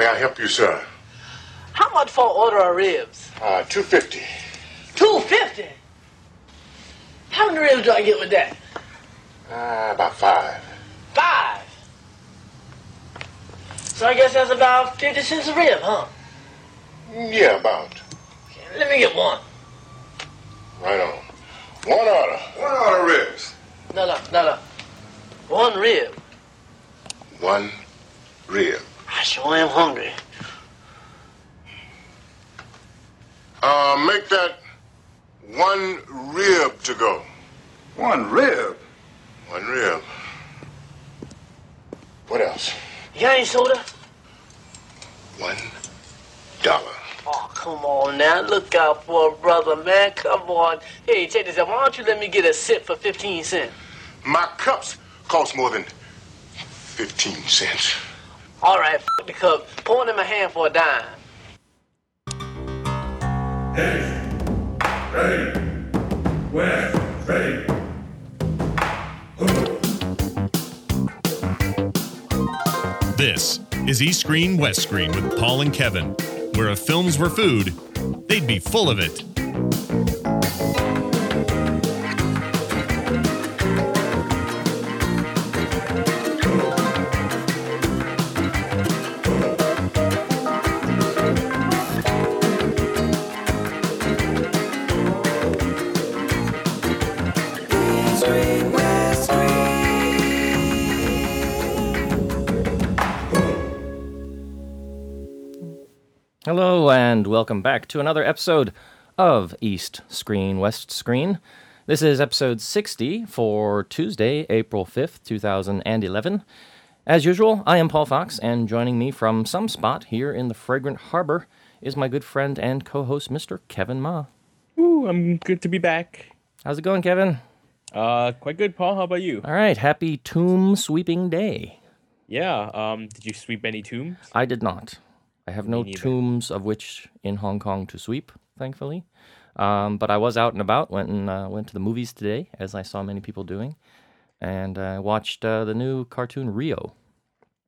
may I help you, sir? How much for order of ribs? Uh, 250. Two fifty. How many ribs do I get with that? Uh, about five. Five. So I guess that's about fifty cents a rib, huh? Yeah, about. Let me get one. Right on. One order. One order ribs. No, no, no, no. One rib. One rib. I sure am hungry. Uh, make that one rib to go. One rib? One rib. What else? You got any soda? One dollar. Oh, come on now. Look out for a brother, man. Come on. Hey, take this out. Why don't you let me get a sip for 15 cents? My cups cost more than 15 cents. All right, f the cup. Pour it in my hand for a dime. Hey, Ready. West. Ready. This is East Screen West Screen with Paul and Kevin, where if films were food, they'd be full of it. Hello, and welcome back to another episode of East Screen, West Screen. This is episode 60 for Tuesday, April 5th, 2011. As usual, I am Paul Fox, and joining me from some spot here in the fragrant harbor is my good friend and co host, Mr. Kevin Ma. Ooh, I'm good to be back. How's it going, Kevin? Uh, quite good, Paul. How about you? All right, happy tomb sweeping day. Yeah. Um, did you sweep any tombs? I did not. I have no tombs of which in Hong Kong to sweep, thankfully. Um, but I was out and about. Went and uh, went to the movies today, as I saw many people doing, and uh, watched uh, the new cartoon Rio.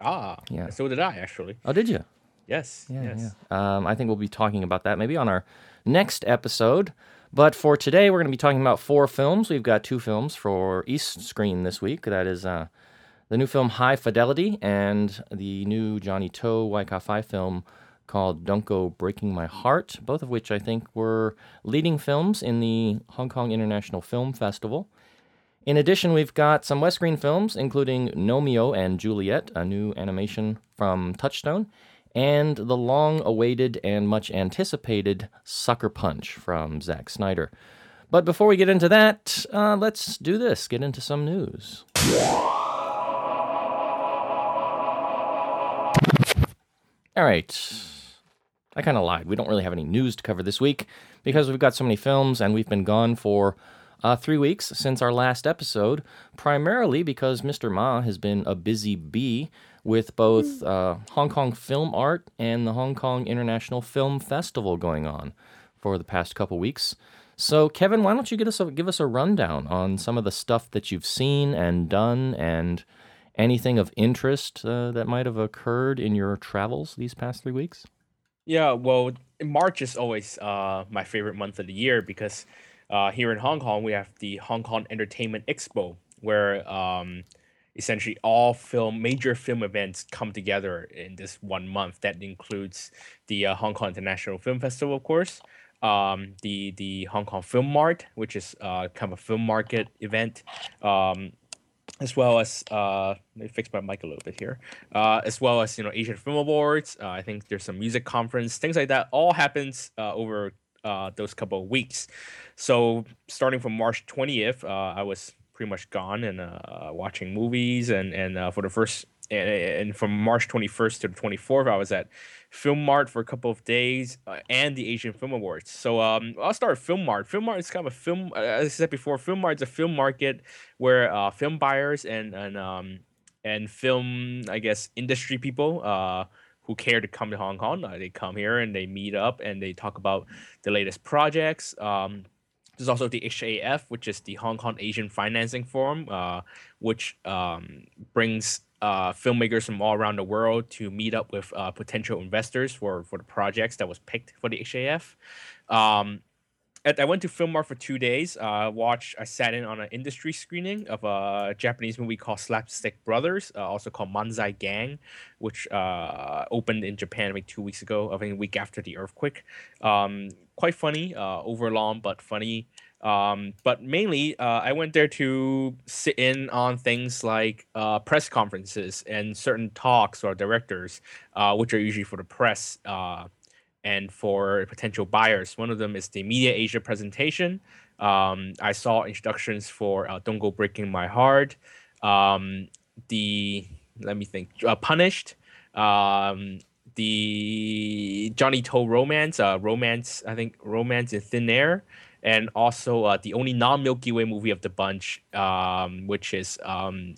Ah, Yeah. So did I actually. Oh, did you? Yes. Yeah, yes. yeah. Um, I think we'll be talking about that maybe on our next episode. But for today, we're going to be talking about four films. We've got two films for East Screen this week. That is uh, the new film High Fidelity and the new Johnny To Waika Fai film called Don't Breaking My Heart, both of which I think were leading films in the Hong Kong International Film Festival. In addition, we've got some West Screen films, including Gnomeo and Juliet, a new animation from Touchstone, and the long awaited and much anticipated Sucker Punch from Zack Snyder. But before we get into that, uh, let's do this get into some news. All right. I kind of lied. We don't really have any news to cover this week because we've got so many films and we've been gone for uh, three weeks since our last episode, primarily because Mr. Ma has been a busy bee with both uh, Hong Kong Film Art and the Hong Kong International Film Festival going on for the past couple weeks. So, Kevin, why don't you give us a, give us a rundown on some of the stuff that you've seen and done and anything of interest uh, that might have occurred in your travels these past three weeks? Yeah. Well, March is always uh my favorite month of the year because uh here in Hong Kong we have the Hong Kong Entertainment Expo where um essentially all film major film events come together in this one month. That includes the uh, Hong Kong International Film Festival, of course. Um, the the Hong Kong Film Mart, which is uh, kind of a film market event, um, as well as uh, let me fix my mic a little bit here. Uh, as well as you know Asian Film Awards. Uh, I think there's some music conference, things like that. All happens uh, over uh, those couple of weeks. So starting from March 20th, uh, I was pretty much gone and uh, watching movies, and and uh, for the first and, and from March 21st to the 24th, I was at Film Mart for a couple of days uh, and the Asian Film Awards. So um, I'll start Film Mart. Film Mart is kind of a film, uh, as I said before, Film Mart is a film market where uh, film buyers and and um, and film, I guess, industry people uh, who care to come to Hong Kong, uh, they come here and they meet up and they talk about the latest projects. Um, there's also the HAF, which is the Hong Kong Asian Financing Forum, uh, which um, brings uh, filmmakers from all around the world to meet up with uh, potential investors for for the projects that was picked for the HAF. Um, I went to Film Mart for two days. Uh, watched. I sat in on an industry screening of a Japanese movie called Slapstick Brothers, uh, also called Manzai Gang, which uh, opened in Japan like two weeks ago. I think a week after the earthquake. Um, quite funny, uh, overlong but funny. Um, but mainly, uh, I went there to sit in on things like uh, press conferences and certain talks or directors, uh, which are usually for the press uh, and for potential buyers. One of them is the Media Asia presentation. Um, I saw introductions for uh, Don't Go Breaking My Heart, um, the let me think, uh, Punished, um, the Johnny To romance, romance, I think romance in thin air, and also uh, the only non Milky Way movie of the bunch, um, which is um,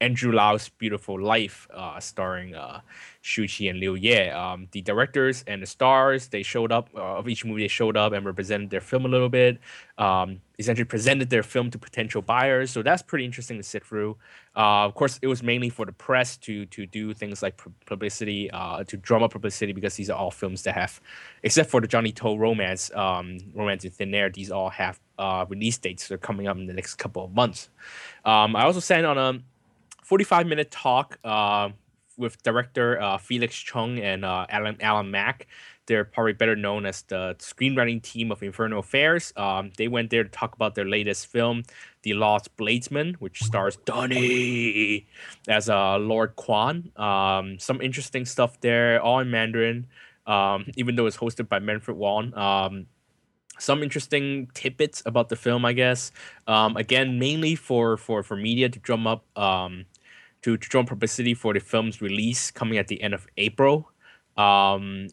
Andrew Lau's Beautiful Life, uh, starring uh, Shu Qi and Liu Ye. Um, the directors and the stars, they showed up uh, of each movie. They showed up and represented their film a little bit. Um, essentially presented their film to potential buyers. So that's pretty interesting to sit through. Uh, of course, it was mainly for the press to to do things like publicity, uh, to drum up publicity because these are all films that have, except for the Johnny To romance, um, romance in thin air. These all have uh, release dates. They're coming up in the next couple of months. Um, I also sat on a 45 minute talk uh, with director uh, Felix Chong and uh, Alan Alan Mak. They're probably better known as the screenwriting team of Infernal Affairs. Um, they went there to talk about their latest film, The Lost Bladesman, which stars Donnie as uh, Lord Quan. Um, some interesting stuff there, all in Mandarin, um, even though it's hosted by Manfred Wong. Um, some interesting tidbits about the film, I guess. Um, again, mainly for for for media to drum up um, to, drum publicity for the film's release coming at the end of April. Um,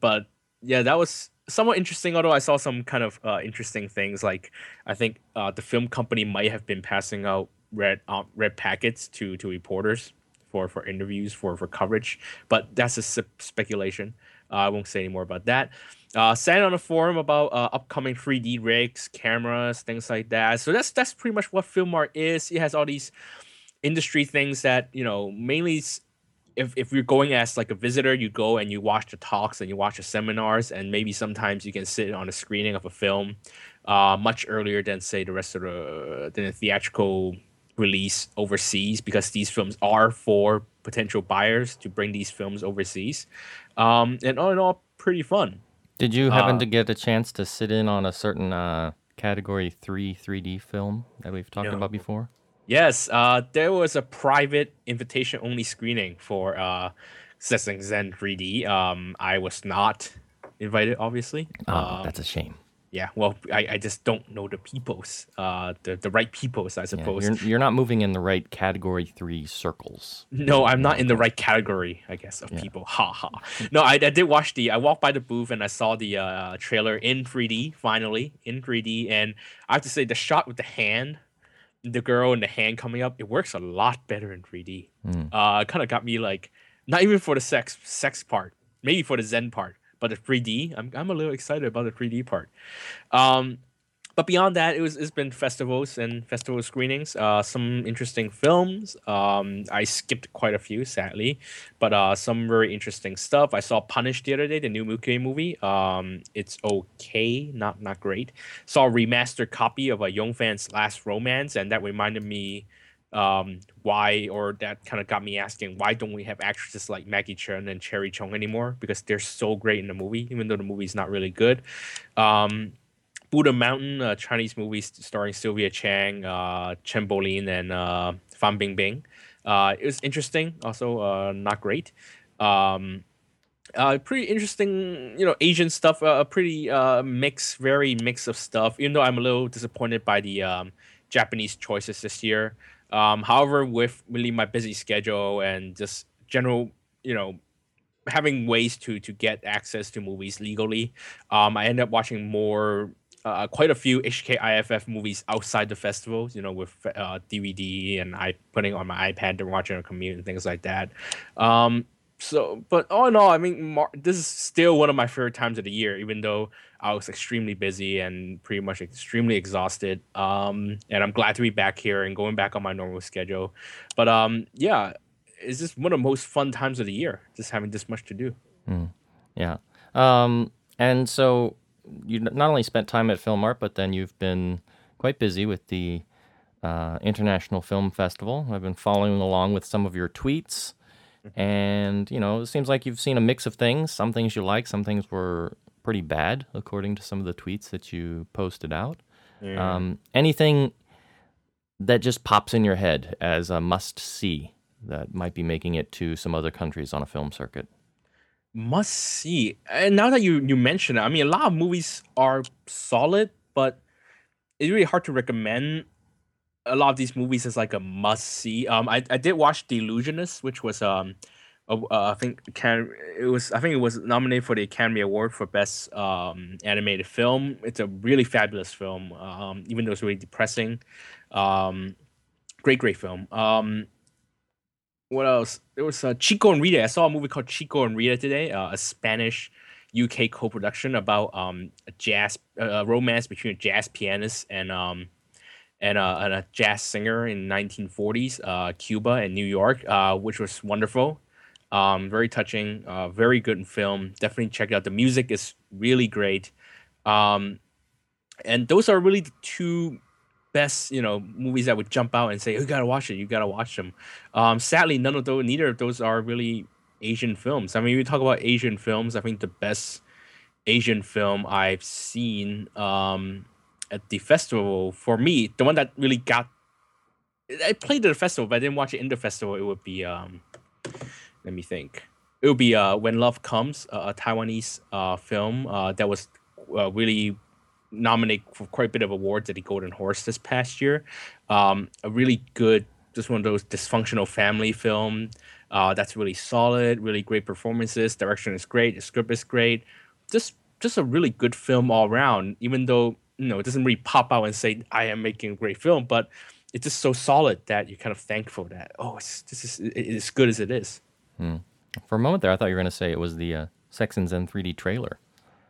but yeah, that was somewhat interesting. Although I saw some kind of uh, interesting things, like I think uh, the film company might have been passing out red uh, red packets to to reporters for for interviews for for coverage. But that's a speculation. Uh, I won't say any more about that. Uh, sat on a forum about uh, upcoming 3D rigs, cameras, things like that. So that's that's pretty much what Film Mart is. It has all these industry things that you know mainly if, if you're going as like a visitor you go and you watch the talks and you watch the seminars and maybe sometimes you can sit on a screening of a film uh, much earlier than say the rest of the than the theatrical release overseas because these films are for potential buyers to bring these films overseas. Um, and all in all pretty fun. Did you happen uh, to get a chance to sit in on a certain uh, category 3 3d film that we've talked no. about before Yes, uh, there was a private invitation only screening for uh, Sex and Zen 3D. Um, I was not invited, obviously. Oh, um, that's a shame. Yeah, well, I, I just don't know the peoples, uh, the, the right peoples, I suppose. Yeah, you're, you're, not moving in the right category three circles. No, I'm not in the right category, I guess, of yeah. people. Ha ha. No, I, I did watch the, I walked by the booth and I saw the uh, trailer in 3D, finally, in 3D. And I have to say, the shot with the hand the girl and the hand coming up, it works a lot better in 3D. Mm. Uh, kind of got me like, not even for the sex sex part, maybe for the Zen part, but the 3D, I'm I'm a little excited about the 3D part. Um, but beyond that, it was it's been festivals and festival screenings. Uh, some interesting films. Um, I skipped quite a few, sadly, but uh, some very interesting stuff. I saw Punish the other day, the new Milky movie. Um, it's okay, not not great. Saw a remastered copy of a Young Fan's Last Romance, and that reminded me um, why, or that kind of got me asking, why don't we have actresses like Maggie Cheung and Cherie Chung anymore? Because they're so great in the movie, even though the movie's not really good. Um, Buddha Mountain, a Chinese movie starring Sylvia Chang, uh, Chen Bolin, and uh, Fan Bingbing. Uh, it was interesting, also uh, not great. Um, uh, pretty interesting, you know, Asian stuff. Uh, a pretty uh, mix, very mix of stuff. Even though I'm a little disappointed by the um, Japanese choices this year. Um, however, with really my busy schedule and just general, you know, having ways to to get access to movies legally, um, I end up watching more uh, quite a few HKIFF movies outside the festival, you know, with uh, DVD and I putting on my iPad to watch a commute and things like that. Um, so, but all in all, I mean, Mar- this is still one of my favorite times of the year, even though I was extremely busy and pretty much extremely exhausted. Um, and I'm glad to be back here and going back on my normal schedule. But um, yeah, it's just one of the most fun times of the year, just having this much to do. Yeah. Um, and so you not only spent time at Film Art, but then you've been quite busy with the uh, International Film Festival. I've been following along with some of your tweets. And, you know, it seems like you've seen a mix of things. Some things you like, some things were pretty bad, according to some of the tweets that you posted out. Um, anything that just pops in your head as a must see that might be making it to some other countries on a film circuit? Must see. And now that you you mention it, I mean, a lot of movies are solid, but it's really hard to recommend a lot of these movies as like a must see. Um, I, I did watch The Illusionist, which was um, uh, I think can it was I think it was nominated for the Academy Award for best um animated film. It's a really fabulous film. Um, even though it's really depressing, um, great great film. Um, what else? There was uh, Chico and Rita. I saw a movie called Chico and Rita today, uh, a Spanish UK co-production about um a jazz uh, a romance between a jazz pianist and um and, uh, and a jazz singer in 1940s uh, Cuba and New York, uh, which was wonderful. Um, very touching, uh, very good film. Definitely check it out. The music is really great. Um, and those are really the two best, you know, movies that would jump out and say, "You gotta watch it. You gotta watch them." Um, sadly, none of those, neither of those are really Asian films. I mean, we talk about Asian films. I think the best Asian film I've seen um, at the festival, for me, the one that really got, I played at the festival, but I didn't watch it in the festival. It would be, um, let me think. It would be uh, When Love Comes, a Taiwanese uh, film uh, that was uh, really nominated for quite a bit of awards at the Golden Horse this past year. Um, a really good, just one of those dysfunctional family film uh, that's really solid, really great performances. Direction is great, the script is great. Just just a really good film all around. Even though you know it doesn't really pop out and say I am making a great film, but it's just so solid that you're kind of thankful that oh, it's, this is it's good as it is. For a moment there, I thought you were going to say it was the uh, Sex and Zen 3D trailer.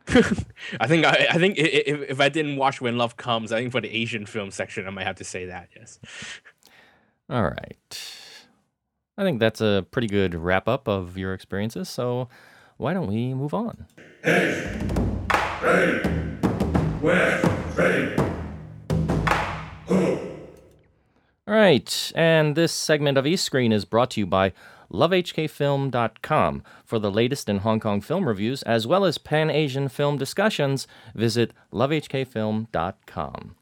I think I, I think i- i- if, if I didn't watch When Love Comes, I think for the Asian film section, I might have to say that. Yes. All right. I think that's a pretty good wrap up of your experiences. So why don't we move on? Hey, Ready. West, ready. All right. And this segment of East Screen is brought to you by lovehkfilm.com. For the latest in Hong Kong film reviews, as well as Pan Asian film discussions, visit lovehkfilm.com.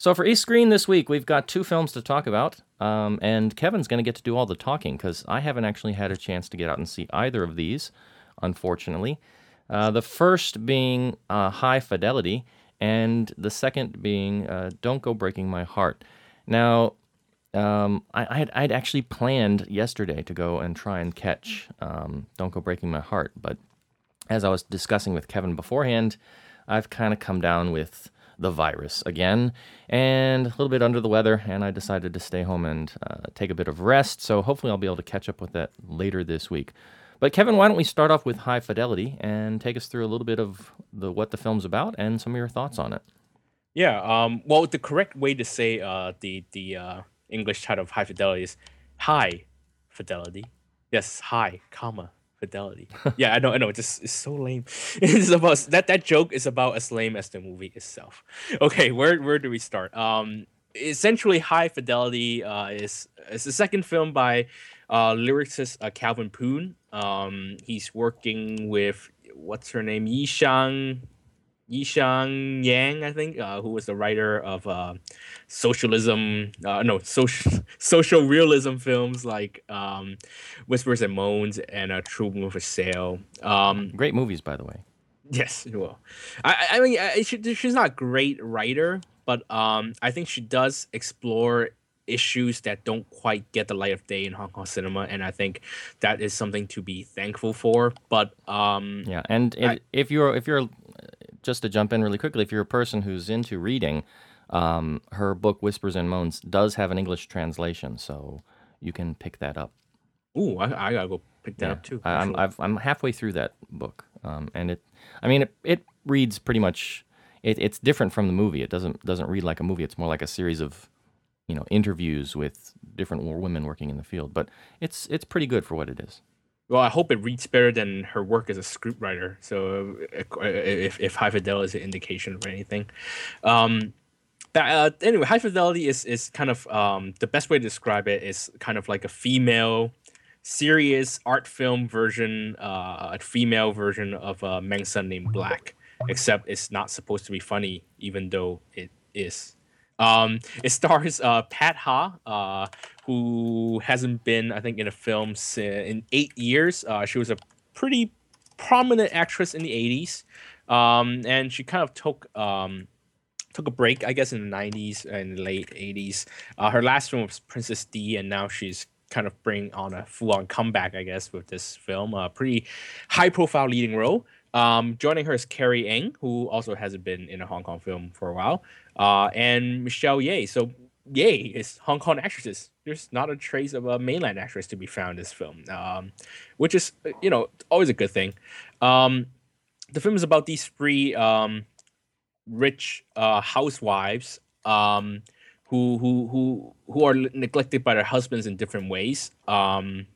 So for East Screen this week, we've got two films to talk about, um, and Kevin's going to get to do all the talking because I haven't actually had a chance to get out and see either of these, unfortunately. Uh, the first being uh, High Fidelity, and the second being uh, Don't Go Breaking My Heart. Now, um, I, I'd, I'd actually planned yesterday to go and try and catch um, Don't Go Breaking My Heart, but as I was discussing with Kevin beforehand, I've kind of come down with the virus again and a little bit under the weather, and I decided to stay home and uh, take a bit of rest. So hopefully, I'll be able to catch up with that later this week. But Kevin, why don't we start off with High Fidelity and take us through a little bit of the what the film's about and some of your thoughts on it? Yeah. Um. Well, the correct way to say uh the the uh English title of High Fidelity is High Fidelity. Yes, high, comma fidelity. yeah, I know. I know. It's just it's so lame. It's about that that joke is about as lame as the movie itself. Okay, where where do we start? Um. Essentially, High Fidelity uh, is is the second film by uh, lyricist uh, Calvin Poon. Um, he's working with what's her name, Yishang Yishang Yang, I think, uh, who was the writer of uh, socialism, uh, no, social social realism films like um, Whispers and Moans and A True Women for Sale. Um, Great movies, by the way. Yes, well, I, I mean, I, she, she's not a great writer, but um, I think she does explore issues that don't quite get the light of day in Hong Kong cinema, and I think that is something to be thankful for. But um, Yeah, and I- if you're if you're just to jump in really quickly, if you're a person who's into reading, um, her book Whispers and Moans does have an English translation, so you can pick that up. ooh, I, I gotta go pick that Yeah. up too. I, I'm actually. I've, I'm halfway through that book, um, and it, I mean, it, it reads pretty much. It, it's different from the movie. It doesn't doesn't read like a movie. It's more like a series of you know interviews with different women working in the field. But it's it's pretty good for what it is. Well, I hope it reads better than her work as a scriptwriter. So, uh, if if High Fidelity is an indication of anything, um, uh, anyway, High Fidelity is is kind of um, the best way to describe it is kind of like a female, serious art film version, uh, a female version of a Mang Son named Black, except it's not supposed to be funny, even though it is. Um, it stars uh, Pat Ha, uh, who hasn't been, I think, in a film in eight years. Uh, she was a pretty prominent actress in the 80s. Um, and she kind of took um, took a break, I guess, in the 90s and late 80s. Uh, her last film was Princess D, and now she's kind of bring on a full on comeback, I guess, with this film. A pretty high profile leading role. Um, joining her is Carrie Ng, who also hasn't been in a Hong Kong film for a while, uh, and Michelle Ye. So Ye is Hong Kong actresses. There's not a trace of a mainland actress to be found in this film, um, which is you know always a good thing. Um, the film is about these three um, rich uh, housewives um, who who who who are neglected by their husbands in different ways. Um,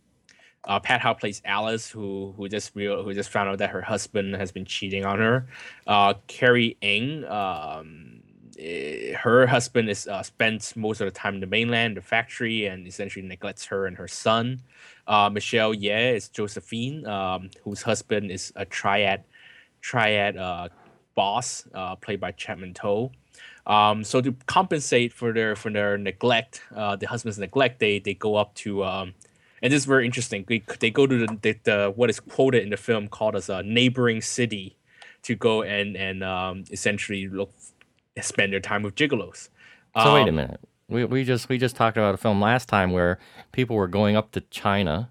uh, Pat Ha plays Alice, who who just real who just found out that her husband has been cheating on her. Uh, Carrie Ng, um, eh, her husband is uh, spends most of the time in the mainland, the factory, and essentially neglects her and her son. Uh, Michelle Ye is Josephine, um, whose husband is a triad triad uh, boss, uh, played by Chapman To. Um, so to compensate for their for their neglect, uh, the husband's neglect, they they go up to um, and this is very interesting. They, they go to the, the, the what is quoted in the film called as a neighboring city to go and and um, essentially look spend their time with gigolos. So wait a Um, minute. We we just we just talked about a film last time where people were going up to China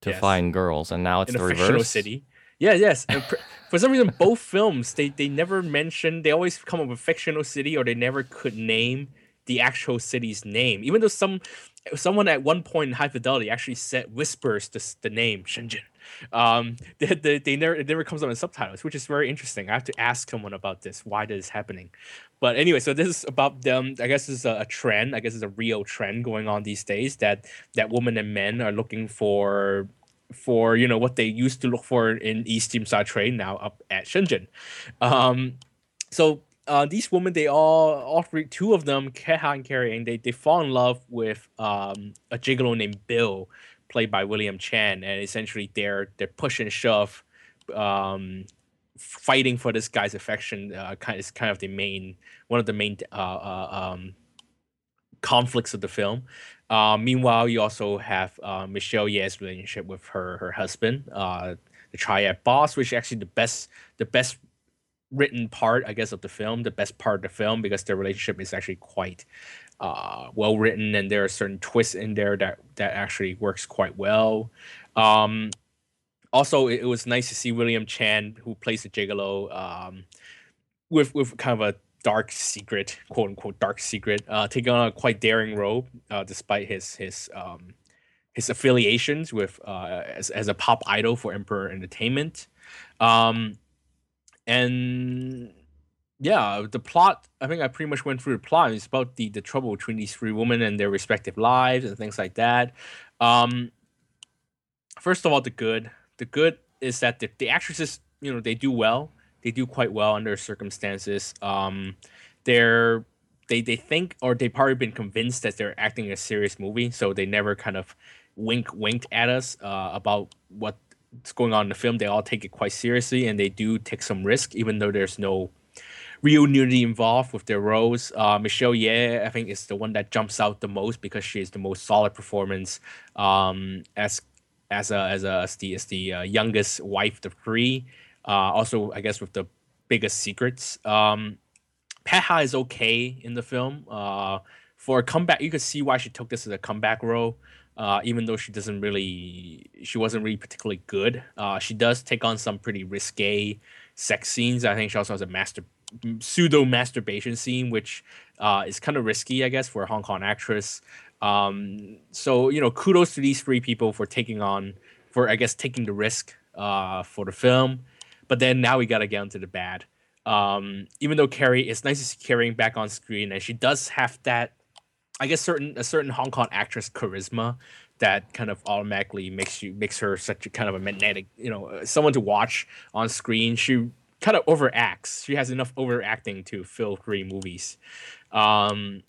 to Yes. find girls, and now it's in the reverse. city. Yeah, yes. And pr- for some reason, both films they they never mention. They always come up with fictional city, or they never could name the actual city's name. Even though some someone at one point in High Fidelity actually said whispers the, the name Shenzhen. Um, they, they, they never it never comes up in subtitles, which is very interesting. I have to ask someone about this. Why this is happening? But anyway, so this is about them. I guess this is a, a trend. I guess it's a real trend going on these days that that women and men are looking for for you know what they used to look for in East Tsim Sha Tsui now up at Shenzhen. Um, so uh, these women, they all, all three, two of them, Keha and Carrie, and they, they fall in love with um, a gigolo named Bill, played by William Chan, and essentially they're they're push and shove, um, fighting for this guy's affection. Uh, kind is kind of the main one of the main uh, uh, um, conflicts of the film. Uh, meanwhile, you also have uh, Michelle Ye's relationship with her her husband, uh, the triad boss, which is actually the best the best written part, I guess, of the film, the best part of the film, because their relationship is actually quite uh, well written, and there are certain twists in there that that actually works quite well. Um, also, it, it was nice to see William Chan, who plays the Gigolo, um, with with kind of a dark secret, quote unquote dark secret, uh, taking on a quite daring role, uh, despite his his um, his affiliations with uh, as as a pop idol for Emperor Entertainment. Um, and yeah, the plot. I think I pretty much went through the plot. It's about the the trouble between these three women and their respective lives and things like that. Um, first of all, the good. The good is that the, the actresses, you know, they do well. They do quite well under circumstances. Um, they're they they think or they've probably been convinced that they're acting a serious movie, so they never kind of wink winked at us uh, about what's going on in the film. They all take it quite seriously, and they do take some risk, even though there's no real nudity involved with their roles. Uh, Michelle Ye, I think, is the one that jumps out the most because she is the most solid performance um, as as a as a as the as the uh, youngest wife of three. Uh, also, I guess with the biggest secrets. Um, Pat Ha is okay in the film. Uh, for a comeback, you could see why she took this as a comeback role. Uh, even though she doesn't really, she wasn't really particularly good. Uh, she does take on some pretty risque sex scenes. I think she also has a master pseudo masturbation scene, which uh, is kind of risky, I guess, for a Hong Kong actress. Um, so you know, kudos to these three people for taking on, for I guess taking the risk uh, for the film. But then now we gotta get into the bad. Um, even though Carrie, it's nice to see Carrie back on screen, and she does have that I guess certain a certain Hong Kong actress charisma that kind of automatically makes you makes her such a kind of a magnetic, you know, uh, someone to watch on screen. She kind of overacts. She has enough overacting to fill three movies. Um,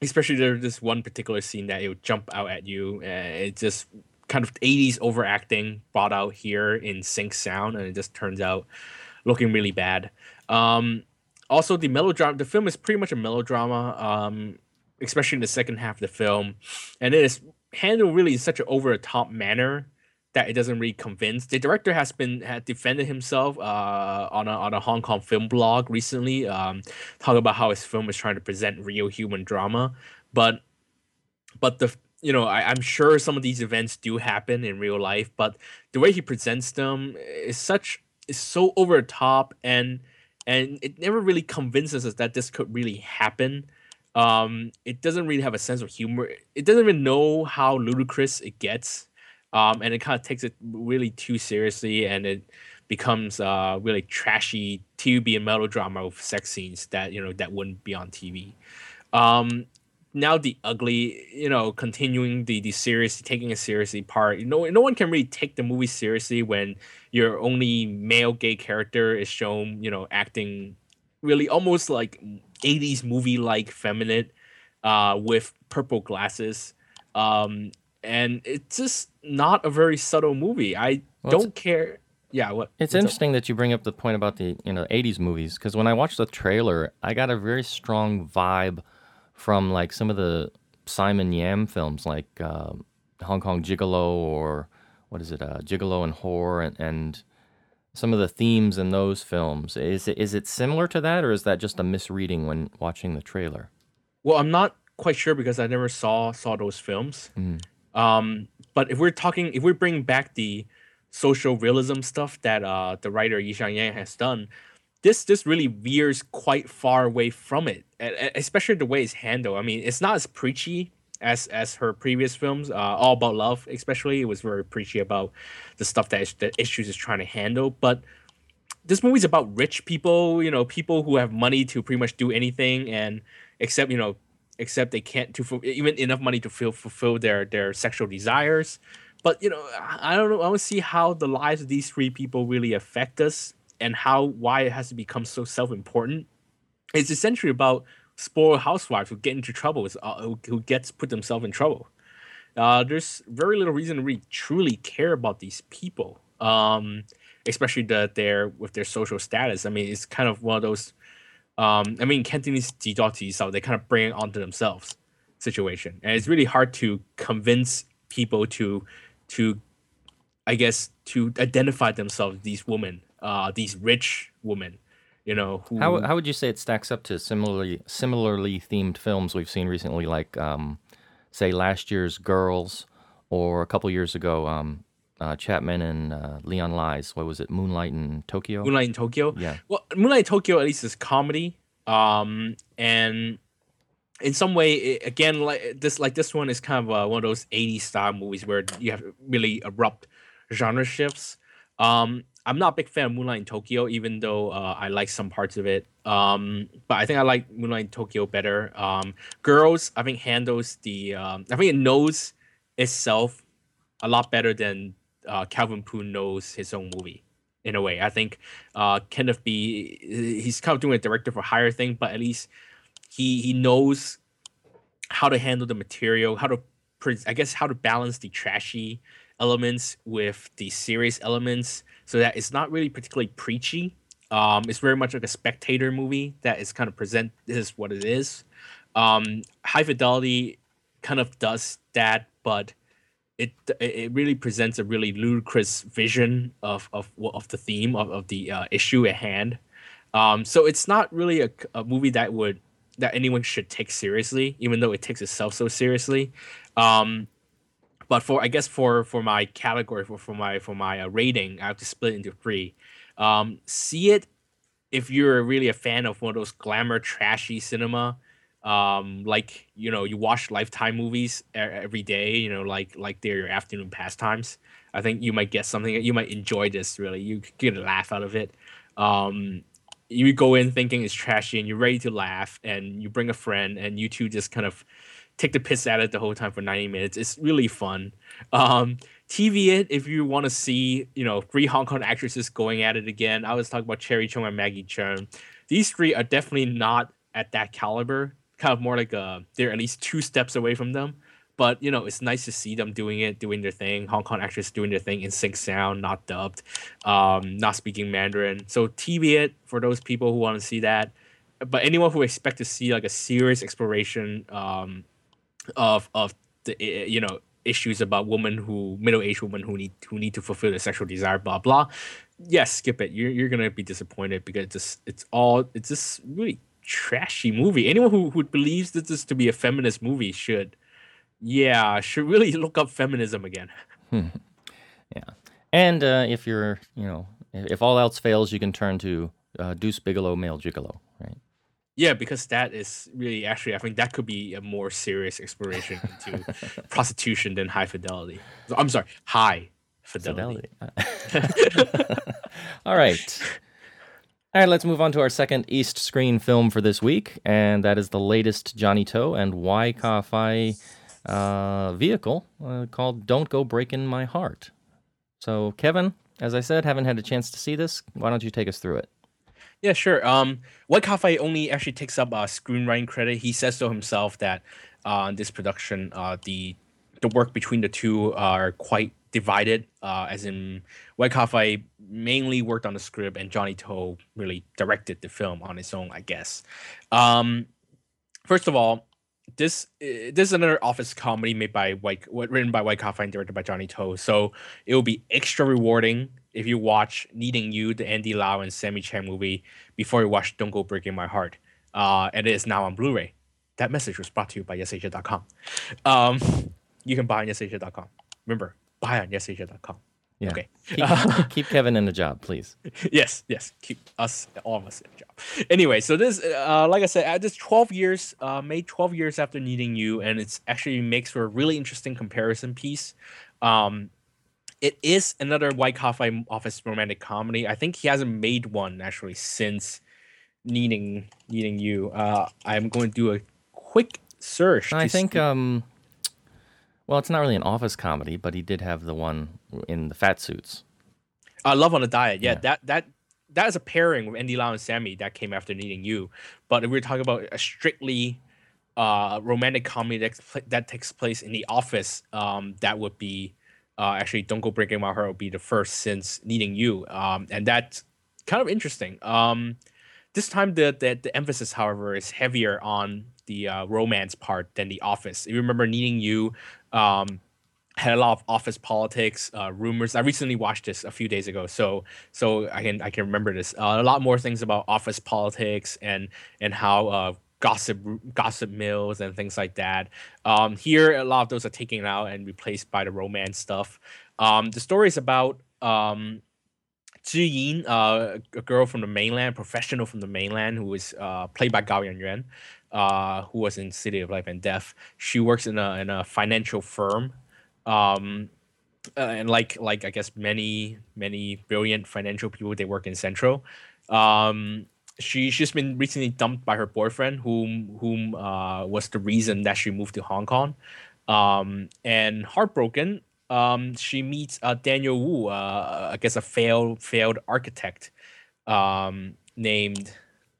especially there's this one particular scene that it would jump out at you. And it just kind of 80s overacting brought out here in sync sound, and it just turns out looking really bad. Um, also, the melodrama. The film is pretty much a melodrama. Um, especially in the second half of the film, and it is handled really in such an over the top manner that it doesn't really convince. The director has been had defended himself uh, on a on a Hong Kong film blog recently, um, talking about how his film is trying to present real human drama, but but the you know I, I'm sure some of these events do happen in real life, but the way he presents them is such is so over the top and and it never really convinces us that this could really happen um, it doesn't really have a sense of humor. It doesn't even know how ludicrous it gets, um, and it kind of takes it really too seriously, and it becomes uh, really trashy TV and melodrama of sex scenes that you know that wouldn't be on TV. Um, now the ugly, you know, continuing the the serious, taking a seriously part. You know, no one can really take the movie seriously when your only male gay character is shown, you know, acting really almost like 80s movie like feminine uh, with purple glasses. Um, and it's just not a very subtle movie. I well, don't care. Yeah, what? It's interesting up? that you bring up the point about the you know 80s movies because when I watched the trailer, I got a very strong vibe from like some of the Simon Yam films, like uh, Hong Kong Gigolo or what is it, uh, Gigolo and Whore, and, and some of the themes in those films. Is it is it similar to that, or is that just a misreading when watching the trailer? Well, I'm not quite sure because I never saw saw those films. Mm. Um, but if we're talking, if we bring back the social realism stuff that uh, the writer Yi Yang has done, this this really veers quite far away from it, especially the way it's handled. I mean, it's not as preachy as as her previous films, uh, All About Love, especially. It was very preachy about the stuff that the issues is trying to handle. But this movie's about rich people, you know, people who have money to pretty much do anything, and except you know, except they can't to even enough money to feel, fulfill their their sexual desires. But you know, I don't know. I don't see how the lives of these three people really affect us, and how why it has to become so self important. It's essentially about spoiled housewives who get into trouble, uh, who, gets put themselves in trouble. Uh, there's very little reason to really truly care about these people, um, especially that they're with their social status. I mean, it's kind of one of those. Um, I mean, Cantonese so they kind of bring it onto themselves situation, and it's really hard to convince people to to I guess to identify themselves these women, uh, these rich women you know who... how, how would you say it stacks up to similarly similarly themed films we've seen recently like um, say last year's girls or a couple years ago um, uh, chapman and uh, Leon Lai's? What was it? Moonlight in tokyo? Moonlight in tokyo? Yeah. Well moonlight in tokyo at least is comedy um, and in some way it, again like this like this one is kind of uh, one of those 80s style movies where you have really abrupt genre shifts. Um, I'm not a big fan of Moonlight in Tokyo, even though uh, I like some parts of it. Um, but I think I like Moonlight in Tokyo better. Um, Girls, I think handles the. Um, I think it knows itself a lot better than uh, Kelvin Poon knows his own movie. In a way, I think uh, Kenneth Bi He's kind of doing a director for hire thing, but at least he he knows how to handle the material, how to, I guess, how to balance the trashy elements with the serious elements so that it's not really particularly preachy. Um, it's very much like a spectator movie that is kind of present this is what it is. Um, High Fidelity kind of does that, but it it really presents a really ludicrous vision of of of the theme of, of the uh, issue at hand. Um, so it's not really a, a movie that would that anyone should take seriously, even though it takes itself so seriously. Um, but for I guess for for my category for for my for my uh, rating, I have to split into three. Um, see it if you're really a fan of one of those glamour trashy cinema. Um, like you know, you watch Lifetime movies every day. You know, like like they're your afternoon pastimes. I think you might get something. You might enjoy this. Really, you get a laugh out of it. Um, you go in thinking it's trashy, and you're ready to laugh, and you bring a friend, and you two just kind of take the piss at it the whole time for 90 minutes. It's really fun. Um, TV it if you want to see, you know, three Hong Kong actresses going at it again. I was talking about Cherie Chung and Maggie Cheung. These three are definitely not at that caliber. Kind of more like uh, they're at least two steps away from them. But you know, it's nice to see them doing it, doing their thing. Hong Kong actors doing their thing in sync sound, not dubbed, um, not speaking Mandarin. So TV it for those people who want to see that. But anyone who expect to see like a serious exploration um, of of the eh, you know issues about women who middle aged women who need who need to fulfill their sexual desire, blah blah. Yes, skip it. You're you're gonna be disappointed because it's just, it's all it's this really trashy movie. Anyone who, who believes this is to be a feminist movie should yeah, should really look up feminism again. Yeah. And uh, if you're, you know, if all else fails, you can turn to uh, Deuce Bigalow, Male Gigolo? Yeah, because that is really actually I think that could be a more serious exploration into prostitution than high fidelity. I'm sorry, high fidelity. Fidelity. all right. All right, let's move on to our second East Screen film for this week, and that is the latest Johnny To and Wai Ka Fai uh, vehicle uh, called Don't Go Breaking My Heart. So, Kevin, as I said, haven't had a chance to see this. Why don't you take us through it? Yeah, sure. Um, Wai Ka Fai only actually takes up a screenwriting credit. He says so himself that uh, this production, uh, the the work between the two are quite divided. Uh, as in, Wai Ka Fai mainly worked on the script, and Johnny To really directed the film on his own, I guess. Um, first of all, this uh, this is another office comedy made by Wai, written by Wai Ka Fai and directed by Johnny To. So it will be extra rewarding if you watch Needing You, the Andy Lau and Sammi Cheng movie, before you watch Don't Go Breaking My Heart. Uh, and it is now on Blu-ray. That message was brought to you by YesAsia.com. Um, you can buy on YesAsia.com. Remember, buy on YesAsia.com. Yeah. Okay. Keep, keep Kevin in the job, please. yes, yes. Keep us, all of us in a job. Anyway, so this, uh, like I said, uh, this 12 years, uh, made 12 years after Needing You, and it's actually makes for a really interesting comparison piece. Um, it is another Wai Ka Fai office romantic comedy. I think he hasn't made one actually since Needing Needing You. Uh, I'm going to do a quick search. I think, see- um, well, it's not really an office comedy, but he did have the one in the fat suits. Uh, Love on a Diet. Yeah, Yeah. that that that is a pairing with Andy Lau and Sammi that came after Needing You. But if we're talking about a strictly uh, romantic comedy that, that takes place in the office, um, that would be uh, actually Don't Go Breaking My Heart will be the first since Needing You. Um, and that's kind of interesting. Um, this time the, the the emphasis, however, is heavier on the uh, romance part than the office. If you remember Needing You, um, had a lot of office politics, uh, rumors. I recently watched this a few days ago, so so I can I can remember this. Uh, a lot more things about office politics and and how uh, gossip gossip mills and things like that. Um, here, a lot of those are taken out and replaced by the romance stuff. Um, the story is about um, Yin, uh, a girl from the mainland, professional from the mainland, who is uh, played by Gao Yuan, uh, who was in City of Life and Death. She works in a in a financial firm, um, uh, and like like I guess many many brilliant financial people, they work in Central. Um, she she's been recently dumped by her boyfriend, whom whom uh, was the reason that she moved to Hong Kong. Um, and heartbroken, um, she meets uh, Daniel Wu, uh, I guess a failed failed architect, um, named,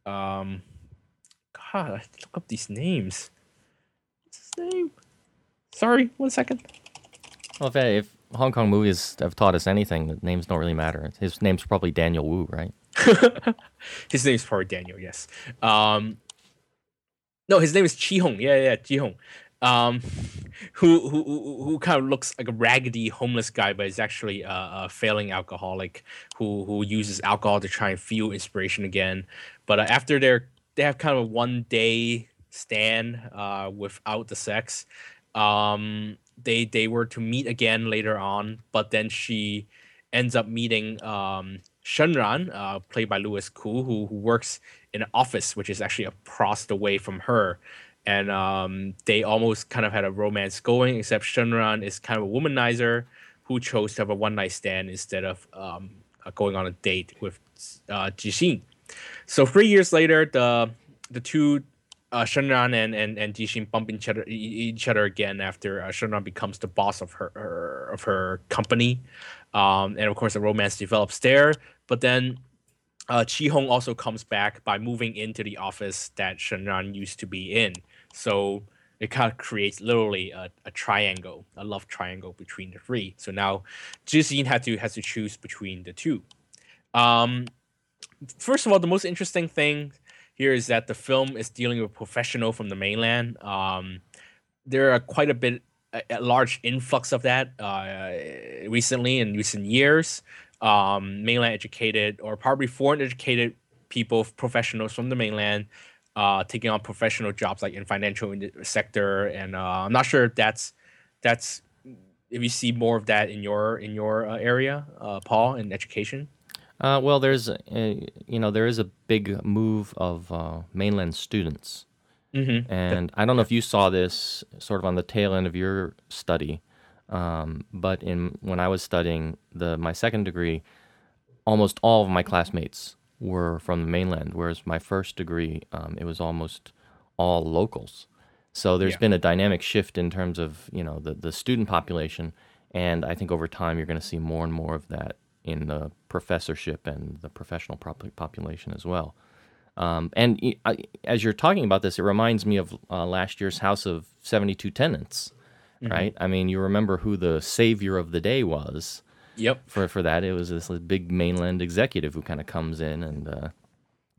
um, God, I look up these names. What's his name? Sorry, one second. Well, if, if Hong Kong movies have taught us anything, the names don't really matter. His name's probably Daniel Wu, right? his name is probably Daniel. Yes. Um, no, his name is Chi Hong. Yeah, yeah, Chi Hong. Um, who, who who kind of looks like a raggedy homeless guy, but is actually a, a failing alcoholic who who uses alcohol to try and feel inspiration again. But uh, after they're they have kind of a one day stand uh, without the sex. Um, they they were to meet again later on, but then she ends up meeting um, Shenran, uh, played by Louis Koo, who, who works in an office which is actually across the way from her. And um, they almost kind of had a romance going, except Shenran is kind of a womanizer who chose to have a one night stand instead of um, uh, going on a date with uh, Jixin. So three years later, the the two uh, Shenron and and and Jishin bump each other each other again after uh, Shenron becomes the boss of her, her of her company, um, and of course the romance develops there. But then uh, Chi Hong also comes back by moving into the office that Shenron used to be in. So it kind of creates literally a, a triangle, a love triangle between the three. So now Jishin had to has to choose between the two. Um, first of all, the most interesting thing here is that the film is dealing with professional from the mainland. Um, there are quite a bit, a, a large influx of that uh, recently in recent years. Um, mainland educated or probably foreign educated people, professionals from the mainland, uh, taking on professional jobs like in financial sector, and uh, I'm not sure if that's that's if you see more of that in your in your uh, area, uh, Paul, in education. Uh, well, there's a, you know there is a big move of uh, mainland students, mm-hmm. and I don't know if you saw this sort of on the tail end of your study, um, but in when I was studying the my second degree, almost all of my classmates were from the mainland, whereas my first degree um, it was almost all locals. So there's Yeah. been a dynamic shift in terms of you know the the student population, and I think over time you're going to see more and more of that in the professorship and the professional prop- population as well. Um, and I, as you're talking about this, it reminds me of uh, last year's House of 72 Tenants, right? I mean, you remember who the savior of the day was Yep. for, for that. It was this big mainland executive who kind of comes in and, uh,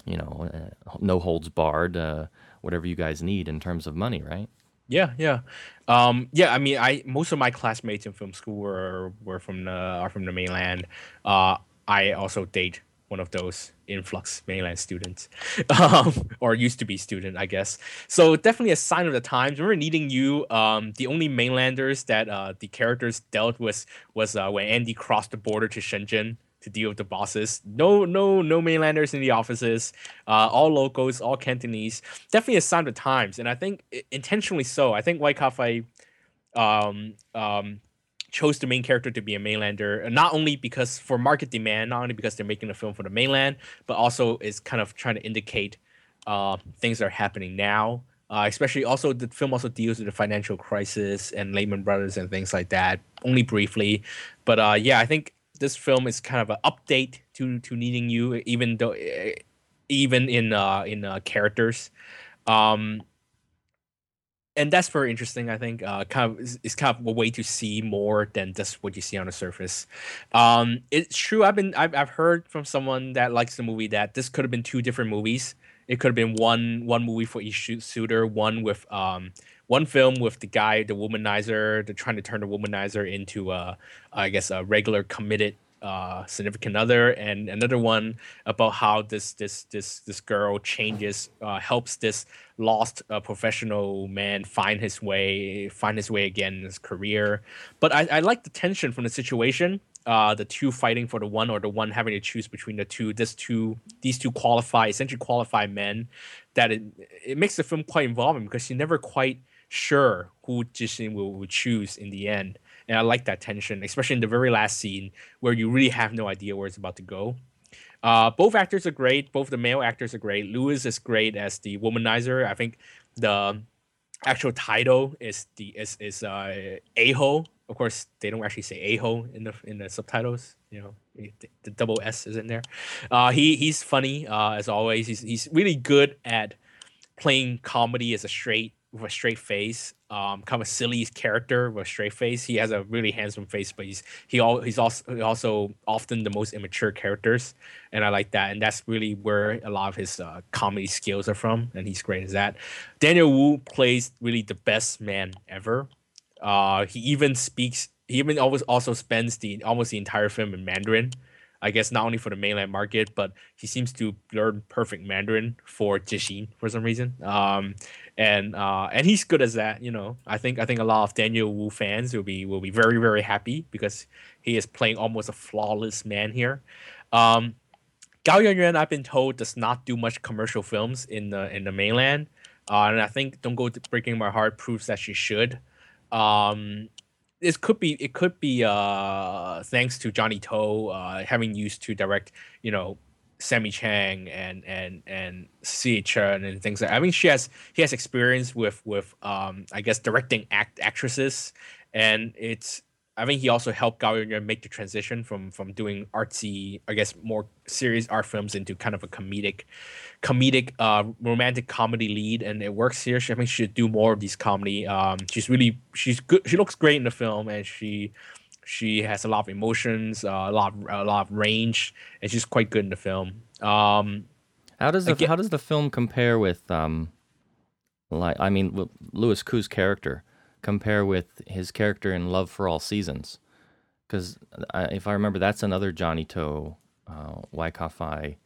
you know, uh, no holds barred, uh, whatever you guys need in terms of money, right? Yeah, yeah, um, yeah. I mean, I most of my classmates in film school were were from the are from the mainland. Uh, I also date one of those influx mainland students, um, or used to be student, I guess. So definitely a sign of the times. Remember needing you. Um, the only mainlanders that uh, the characters dealt with was uh, when Andy crossed the border to Shenzhen to deal with the bosses. No, no, no mainlanders in the offices. Uh, all locals, all Cantonese. Definitely a sign of the times, and I think intentionally so. I think Wai Ka Fai um, um, chose the main character to be a mainlander, not only because for market demand, not only because they're making a film for the mainland, but also is kind of trying to indicate uh, things that are happening now. Uh, especially also the film also deals with the financial crisis and Lehman Brothers and things like that, only briefly. But uh, yeah, I think this film is kind of an update to to needing you, even though eh, even in uh, in uh, characters. Um, and that's very interesting. I think uh, kind of is kind of a way to see more than just what you see on the surface. Um, it's true. I've been I've, I've heard from someone that likes the movie that this could have been two different movies. It could have been one one movie for each suitor, one with um one film with the guy, the womanizer, the trying to turn the womanizer into a I guess a regular committed uh, significant other, and another one about how this this this this girl changes, uh, helps this lost uh, professional man find his way, find his way again in his career. But I, I like the tension from the situation. Uh, the two fighting for the one, or the one having to choose between the two. This two, these two qualify, essentially qualify men. That it it makes the film quite involving because you're never quite sure who Jishin will, will choose in the end. And I like that tension, especially in the very last scene where you really have no idea where it's about to go. Uh, both actors are great. Both the male actors are great. Louis is great as the womanizer. I think the actual title is the is is uh, Aho. Of course, they don't actually say Aho in the in the subtitles. You know, the, the double S is in there. Uh, he he's funny uh, as always. He's he's really good at playing comedy as a straight with a straight face. Um, kind of a silly character with a straight face. He has a really handsome face, but he's he all he's also also often the most immature characters, and I like that. And that's really where a lot of his uh, comedy skills are from, and he's great as that. Daniel Wu plays really the best man ever. Uh, he even speaks. He even always also spends the almost the entire film in Mandarin. I guess not only for the mainland market, but he seems to learn perfect Mandarin for Jishin for some reason. Um, and uh, and he's good as that. You know, I think I think a lot of Daniel Wu fans will be will be very very happy because he is playing almost a flawless man here. Um, Gao Yuanyuan, I've been told, does not do much commercial films in the in the mainland, uh, and I think "Don't Go Breaking My Heart" proves that she should. Um, this could be it could be uh, thanks to Johnny To uh, having used to direct, you know, Sammi Cheng and and and Si Chen and things like. That. I mean, she has he has experience with with um I guess directing act actresses, and it's I think he also helped Gao Yuanyuan make the transition from from doing artsy, I guess, more serious art films into kind of a comedic, comedic, uh, romantic comedy lead, and it works here. She, I think she should do more of these comedy. Um, she's really she's good. She looks great in the film, and she she has a lot of emotions, uh, a lot of, a lot of range, and she's quite good in the film. Um, How does the Again- how does the film compare with um, like I mean, Louis Koo's character compare with his character in Love for All Seasons? Because if I remember, that's another Johnny To, uh, Wai Ka Fai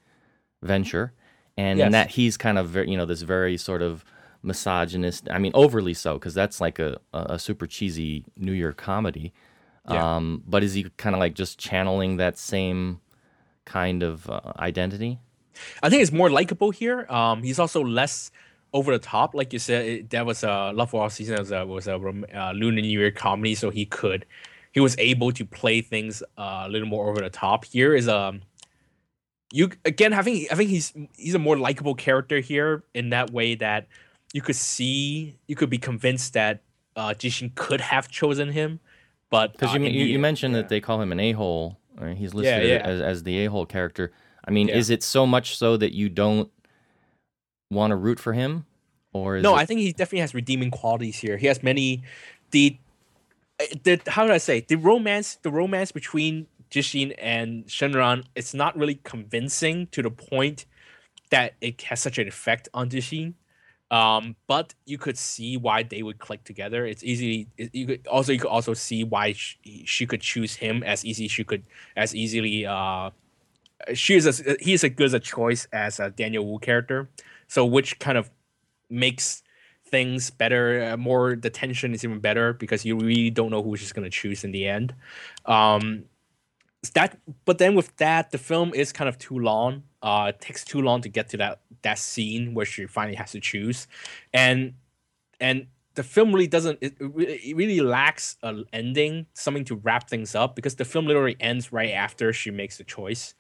venture, and Yes. in that he's kind of very, you know this very sort of misogynist. I mean, overly so, because that's like a, a a super cheesy New Year comedy. Yeah. Um, but is he kind of like just channeling that same kind of uh, identity? I think it's more likable here. Um, he's also less over the top, like you said. It, that was a Love for All Season was a was a uh, Lunar New Year comedy, so he could he was able to play things uh, a little more over the top. Here is um you again. I think I think he's he's a more likable character here in that way that you could see you could be convinced that uh, Jishin could have chosen him, but Because uh, you, you, you mentioned yeah. that they call him an a hole. He's listed yeah. As, as the a hole character. I mean, Yeah. is it so much so that you don't want to root for him, or is no, it, I think he definitely has redeeming qualities here. He has many the uh, the how do I say the romance the romance between Jishin and Shenron it's not really convincing to the point that it has such an effect on Jishin. Um, but you could see why they would click together. It's easy. You could also you could also see why she, she could choose him as easy. She could as easily. Uh, she is as he is as good as a choice as a Daniel Wu character. So which kind of makes things better. Uh, more the tension is even better because you really don't know who she's gonna choose in the end. Um, that but then with that the film is kind of too long uh it takes too long to get to that that scene where she finally has to choose. And and the film really doesn't it, it really- lacks an ending something to wrap things up because the film literally ends right after she makes the choice.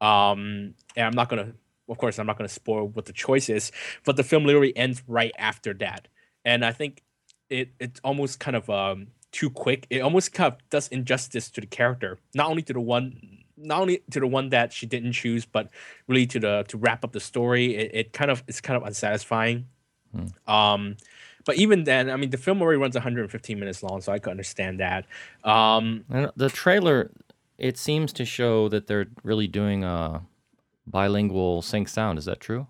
Um and i'm not gonna of course i'm not gonna spoil what the choice is but the film literally ends right after that. And i think it it's almost kind of um too quick. It almost kind of does injustice to the character not only to the one not only to the one that she didn't choose but really to the to wrap up the story it, it kind of it's kind of unsatisfying. Um but even then i mean the film already runs 115 minutes long so i could understand that. Um the trailer, it seems to show that they're really doing a bilingual sync sound. Is that true?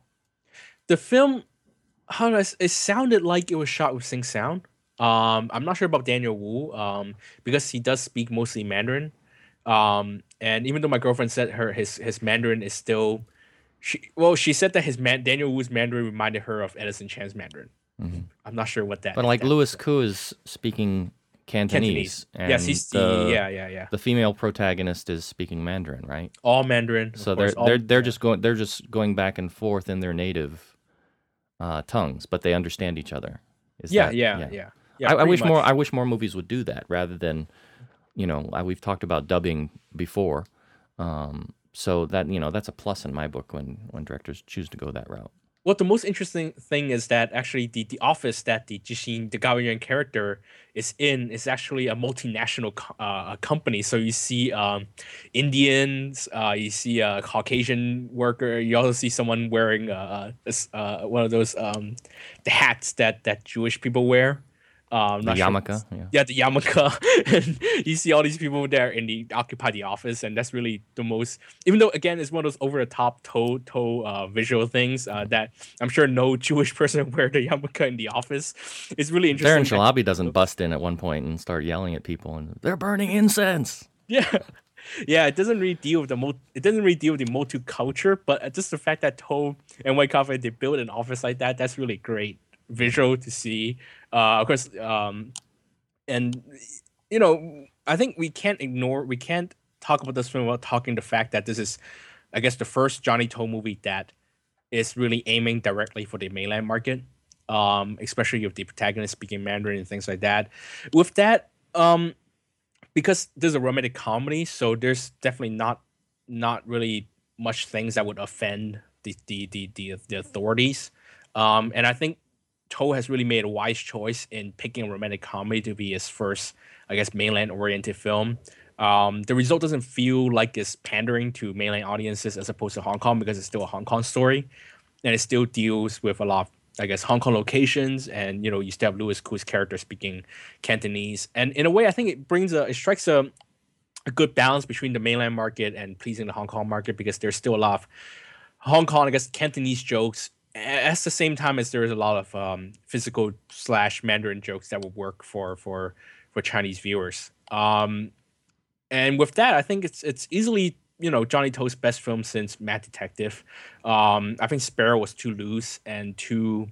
the film how I, it sounded like it was shot with sync sound. Um i'm not sure about daniel wu um because he does speak mostly mandarin um and even though my girlfriend said her his his mandarin is still she well she said that his man daniel wu's mandarin reminded her of edison chan's mandarin i'm not sure what that But like that- Louis Koo is speaking Cantonese. cantonese yes he's the, the yeah yeah yeah The female protagonist is speaking Mandarin, right? all mandarin So course, they're they're they're just going they're just going back and forth in their native uh, tongues, but they understand each other. Is yeah, that- yeah yeah yeah I, I wish more. I wish more movies would do that rather than, you know, we've talked about dubbing before. Um, so that you know that's a plus in my book when when directors choose to go that route. Well, the most interesting thing is that actually the, the office that the Jishin, the Gao Yuan character is in is actually a multinational uh, company. So you see um, Indians, uh, you see a Caucasian worker, you also see someone wearing uh, this, uh, one of those um, the hats that, that Jewish people wear. Um, The not sure yeah. yeah, the yarmulke, and you see all these people there in the occupy the office, and that's really the most. Even though again, it's one of those over the top toe toe uh, visual things uh, that I'm sure no Jewish person would wear the yarmulke in the office. It's really interesting. that- Shalabi doesn't bust in at one point and start yelling at people and they're burning incense. Yeah. Yeah, it doesn't really deal with the mo- it doesn't really deal with the Motu culture, but just the fact that To and Wai Ka Fai they build an office like that, that's really great visual to see. Uh, of course, um, and you know, I think we can't ignore, we can't talk about this film without talking the fact that this is, I guess, the first Johnny To movie that is really aiming directly for the mainland market. Um, especially with the protagonist speaking Mandarin and things like that. With that, um, because there's a romantic comedy, so there's definitely not not really much things that would offend the the the the, the authorities. Um, and I think To has really made a wise choice in picking a romantic comedy to be his first, I guess, mainland oriented film. Um, the result doesn't feel like it's pandering to mainland audiences as opposed to Hong Kong because it's still a Hong Kong story, and it still deals with a lot of, I guess, Hong Kong locations, and you know, you still have Louis Koo's character speaking Cantonese, and in a way, I think it brings a, it strikes a, a good balance between the mainland market and pleasing the Hong Kong market because there's still a lot of Hong Kong, I guess, Cantonese jokes at the same time as there is a lot of um, physical slash Mandarin jokes that would work for for for Chinese viewers. Um, and with that, I think it's it's easily you know Johnny To's best film since Mad Detective. Um, I think Sparrow was too loose and too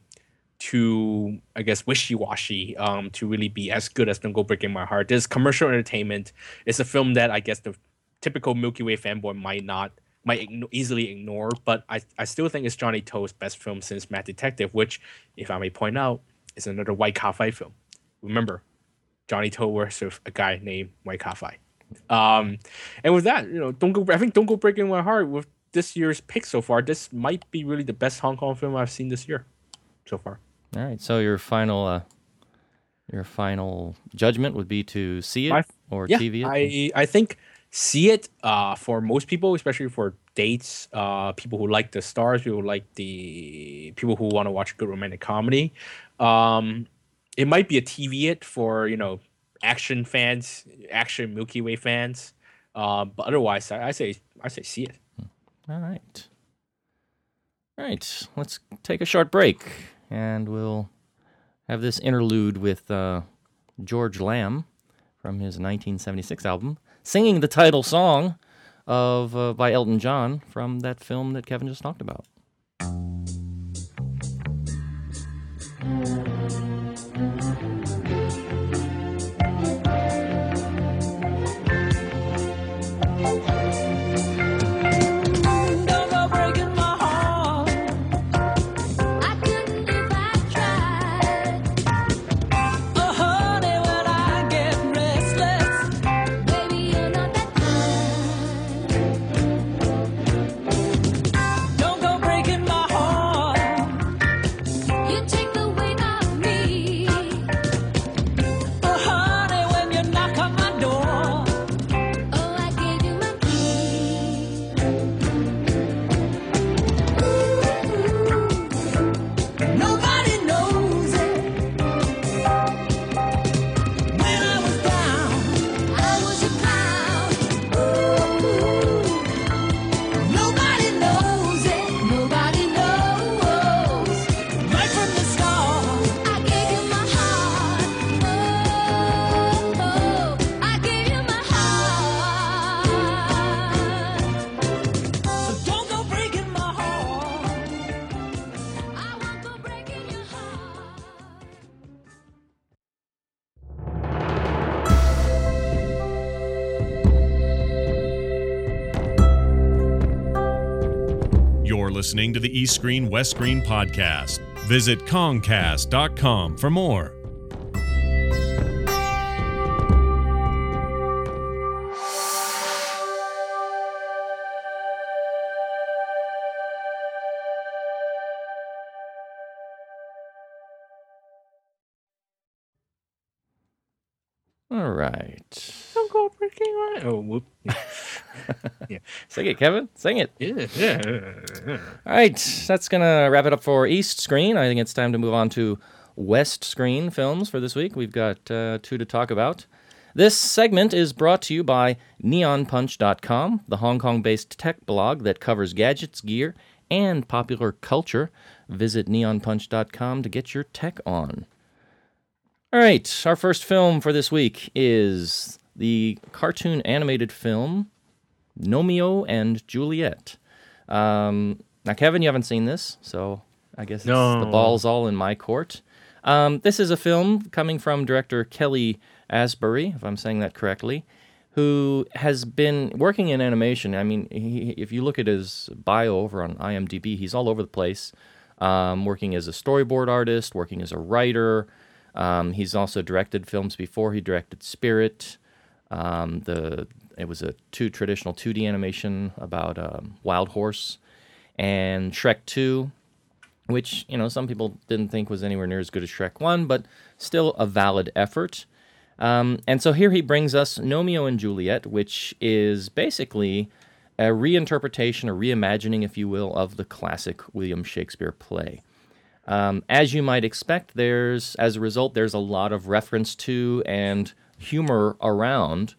too I guess wishy washy um, to really be as good as Don't Go Breaking My Heart. This commercial entertainment. It's a film that I guess the typical Milky Way fanboy might not might igno- easily ignore, but I, I still think it's Johnny To's best film since Mad Detective, which, if I may point out, is another Wai Ka Fai film. Remember, Johnny To works with a guy named Wai Ka Fai. Um, and with that, you know, don't go. I think don't go breaking my heart with this year's pick so far. This might be really the best Hong Kong film I've seen this year, so far. All right. So your final, uh, your final judgment would be to see it My- or yeah, TV it. I I think see it uh, for most people, especially for dates, uh, people who like the stars, people who like the people who want to watch good romantic comedy. Um, it might be a TV it for you know action fans, action Milky Way fans. Um, but otherwise, I, I say I say see it. All right. All right. Let's take a short break, and we'll have this interlude with uh, George Lam from his 1976 album, singing the title song of uh, by Elton John from that film that Kevin just talked about. Listening to the East Screen West Screen podcast. Visit Comcast.com for more. All right. Don't go breaking my oh whoop. Sing it, Kevin. Sing it. yeah, yeah. All right, that's going to wrap it up for East Screen. I think it's time to move on to West Screen films for this week. We've got uh, two to talk about. This segment is brought to you by NeonPunch.com, the Hong Kong based tech blog that covers gadgets, gear, and popular culture. Visit NeonPunch.com to get your tech on. All right, our first film for this week is the cartoon animated film Gnomeo and Juliet. Um, now, Kevin, you haven't seen this, so I guess it's the ball's all in my court. Um, this is a film coming from director Kelly Asbury, if I'm saying that correctly, who has been working in animation. I mean, he, if you look at his bio over on IMDb, he's all over the place, um, working as a storyboard artist, working as a writer. Um, he's also directed films before. He directed Spirit, um, the it was a two traditional 2D animation about um, Wild Horse, and Shrek 2, which you know some people didn't think was anywhere near as good as Shrek 1, but still a valid effort. Um, and so here he brings us Romeo and Juliet, which is basically a reinterpretation, a reimagining, if you will, of the classic William Shakespeare play. Um, as you might expect, there's as a result there's a lot of reference to and humor around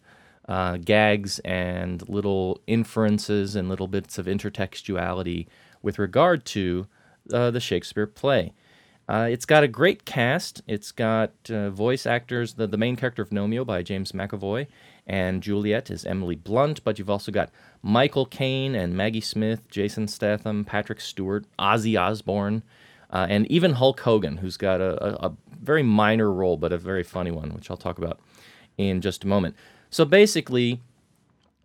uh, gags and little inferences and little bits of intertextuality with regard to uh, the Shakespeare play. Uh, it's got a great cast. It's got uh, voice actors. The, the main character of Gnomeo by James McAvoy, and Juliet is Emily Blunt. But you've also got Michael Caine and Maggie Smith, Jason Statham, Patrick Stewart, Ozzy Osbourne, uh, and even Hulk Hogan, who's got a, a, a very minor role but a very funny one, which I'll talk about in just a moment. So basically,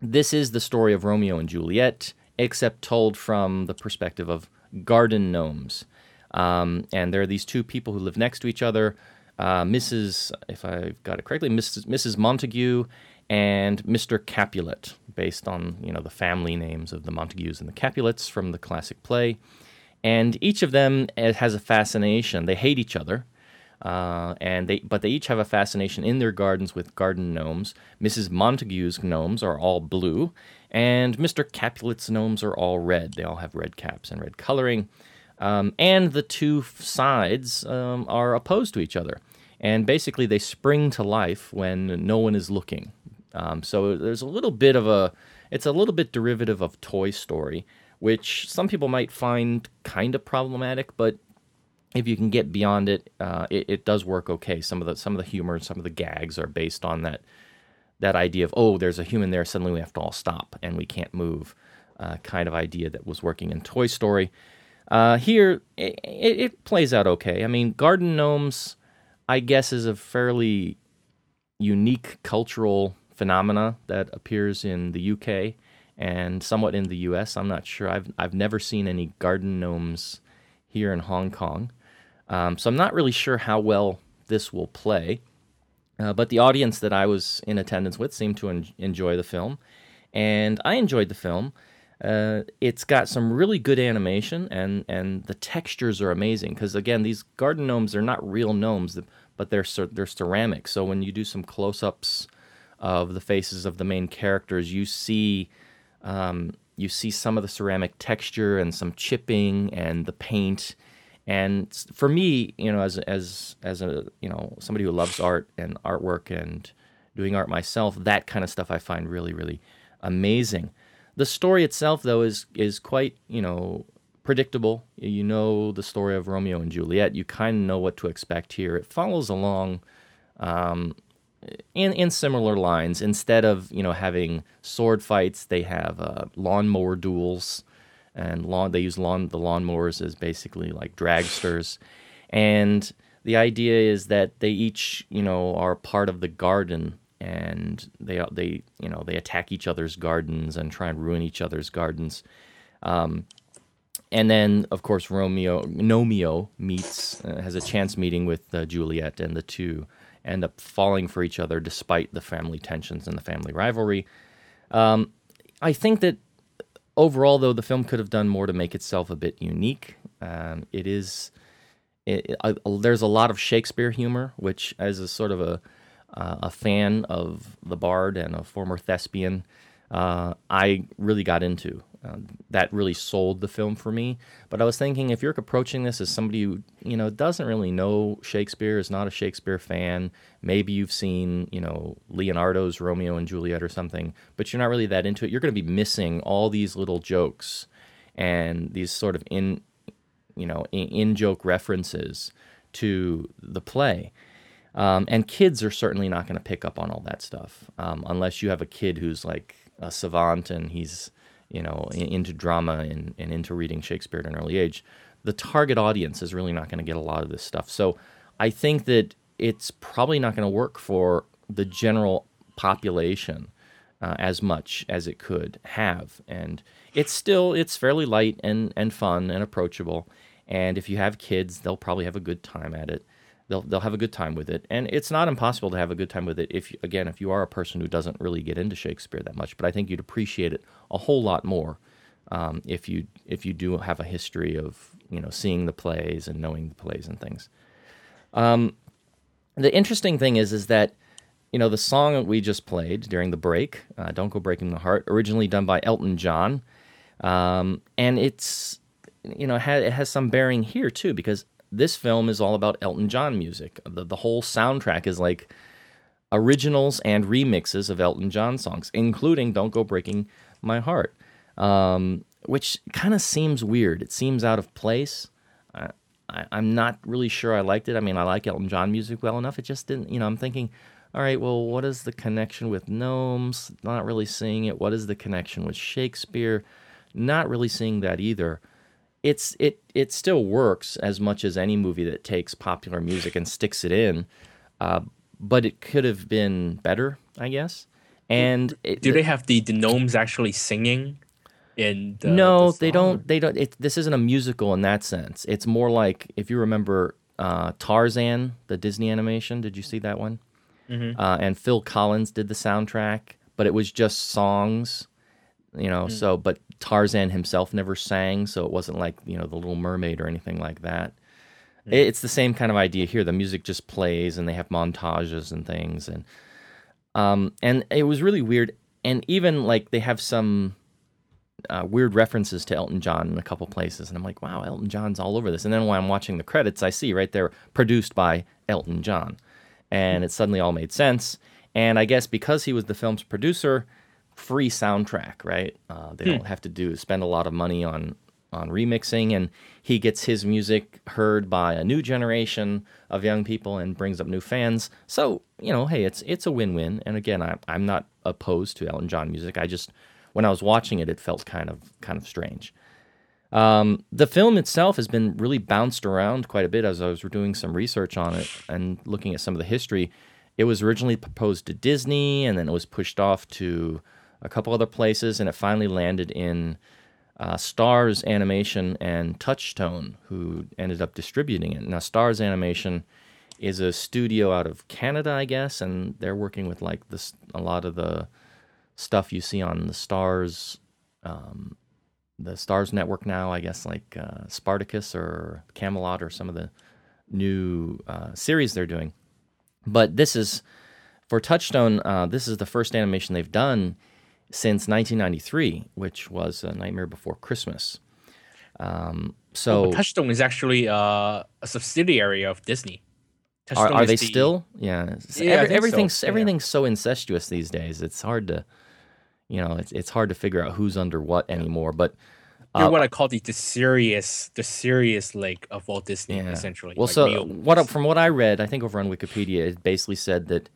this is the story of Romeo and Juliet, except told from the perspective of garden gnomes. Um, and there are these two people who live next to each other uh, Mrs., if I've got it correctly, Mrs. Mrs. Montague and Mr. Capulet, based on you know the family names of the Montagues and the Capulets from the classic play. And each of them eh, has a fascination. They hate each other, uh, and they but they each have a fascination in their gardens with garden gnomes. Mrs. Montague's gnomes are all blue, and Mr. Capulet's gnomes are all red. They all have red caps and red coloring. Um, and the two sides um, are opposed to each other. And basically, they spring to life when no one is looking. Um, so there's a little bit of a, it's a little bit derivative of Toy Story, which some people might find kind of problematic, but if you can get beyond it, uh, it, it does work okay. Some of the some of the humor, some of the gags are based on that that idea of oh, there's a human there, suddenly we have to all stop and we can't move, uh, kind of idea that was working in Toy Story. Uh, here, it, it, it plays out okay. I mean, garden gnomes, I guess, is a fairly unique cultural phenomena that appears in the UK and somewhat in the US. I'm not sure. I've I've never seen any garden gnomes here in Hong Kong, um, so I'm not really sure how well this will play. Uh, but the audience that I was in attendance with seemed to en- enjoy the film, and I enjoyed the film. Uh, it's got some really good animation, and, and the textures are amazing. Because again, these garden gnomes are not real gnomes, but they're they're ceramic. So when you do some close-ups of the faces of the main characters, you see um, you see some of the ceramic texture and some chipping and the paint. And for me, you know, as as as a you know somebody who loves art and artwork and doing art myself, that kind of stuff I find really really amazing. The story itself, though, is is quite you know predictable. You know the story of Romeo and Juliet. You kind of know what to expect here. It follows along um, in in similar lines. Instead of you know having sword fights, they have uh, lawnmower duels, and lawn. They use lawn the lawnmowers as basically like dragsters, and the idea is that they each you know are part of the garden and they they you know they attack each other's gardens and try and ruin each other's gardens. Um, and then, of course, Romeo Gnomeo meets uh, has a chance meeting with uh, Juliet, and the two end up falling for each other despite the family tensions and the family rivalry. Um, I think that overall, though, the film could have done more to make itself a bit unique. Um, it is it, it- I- there's a lot of Shakespeare humor, which as a sort of a uh, a fan of the Bard and a former thespian, uh, I really got into. Uh, that really sold the film for me. But I was thinking, if you're approaching this as somebody who you know doesn't really know Shakespeare, is not a Shakespeare fan, maybe you've seen you know Leonardo's Romeo and Juliet or something, but you're not really that into it. You're going to be missing all these little jokes and these sort of in you know in joke references to the play. Um, and kids are certainly not going to pick up on all that stuff um, unless you have a kid who's like a savant and he's you know in, into drama and, and into reading Shakespeare at an early age. The target audience is really not going to get a lot of this stuff. So I think that it's probably not going to work for the general population uh, as much as it could have. And it's still it's fairly light and and fun and approachable. And if you have kids, they'll probably have a good time at it. They'll they'll have a good time with it, and it's not impossible to have a good time with it if again if you are a person who doesn't really get into Shakespeare that much. But I think you'd appreciate it a whole lot more um, if you if you do have a history of you know seeing the plays and knowing the plays and things. Um, the interesting thing is is that you know the song that we just played during the break, uh, "Don't Go Breaking the Heart," originally done by Elton John, um, and it's you know it, it has some bearing here too because this film is all about Elton John music. The the whole soundtrack is like originals and remixes of Elton John songs, including "Don't Go Breaking My Heart," um, which kind of seems weird. It seems out of place. I, I'm not really sure I liked it. I mean, I like Elton John music well enough. It just didn't, you know. I'm thinking, all right, well, what is the connection with gnomes? Not really seeing it. What is the connection with Shakespeare? Not really seeing that either it's it it still works as much as any movie that takes popular music and sticks it in, uh, but it could have been better, I guess. And it, Do they have the, the gnomes actually singing? In the, no, the they don't. They don't. It, this isn't a musical in that sense. It's more like if you remember uh, Tarzan, the Disney animation. Did you see that one? Mhm. Uh, and Phil Collins did the soundtrack, but it was just songs. You know, so but Tarzan himself never sang, so it wasn't like you know the Little Mermaid or anything like that. It- It's the same kind of idea here. The music just plays, and they have montages and things, and um, and it was really weird. And even like they have some uh, weird references to Elton John in a couple places, and I'm like, wow, Elton John's all over this. And then when I'm watching the credits, I see right there produced by Elton John, and it suddenly all made sense. And I guess because he was the film's producer, free soundtrack, right? Uh, they don't have to do spend a lot of money on on remixing, and he gets his music heard by a new generation of young people and brings up new fans. So you know, hey, it's it's a win win. And again, I, I'm not opposed to Elton John music. I just when I was watching it, it felt kind of kind of strange. Um, the film itself has been really bounced around quite a bit as I was doing some research on it and looking at some of the history. It was originally proposed to Disney, and then it was pushed off to a couple other places, and it finally landed in uh, Starz Animation and Touchstone, who ended up distributing it. Now, Starz Animation is a studio out of Canada, I guess, and they're working with like this a lot of the stuff you see on the Starz, um, the Starz Network now. I guess like uh, Spartacus or Camelot or some of the new uh, series they're doing. But this is for Touchstone. Uh, this is the first animation they've done since 1993, which was a Nightmare Before Christmas. Um, so Oh, Touchstone is actually uh, a subsidiary of Disney. are, Touchstone are is they the- still? Yeah, Yeah, every- think so. everything's Yeah. so incestuous these days. It's hard to, you know, it's it's hard to figure out who's under what anymore. But You're uh, what I call the, the serious, the serious lake of Walt Disney, Yeah. essentially. Well, like so real what from what I read, I think over on Wikipedia, it basically said that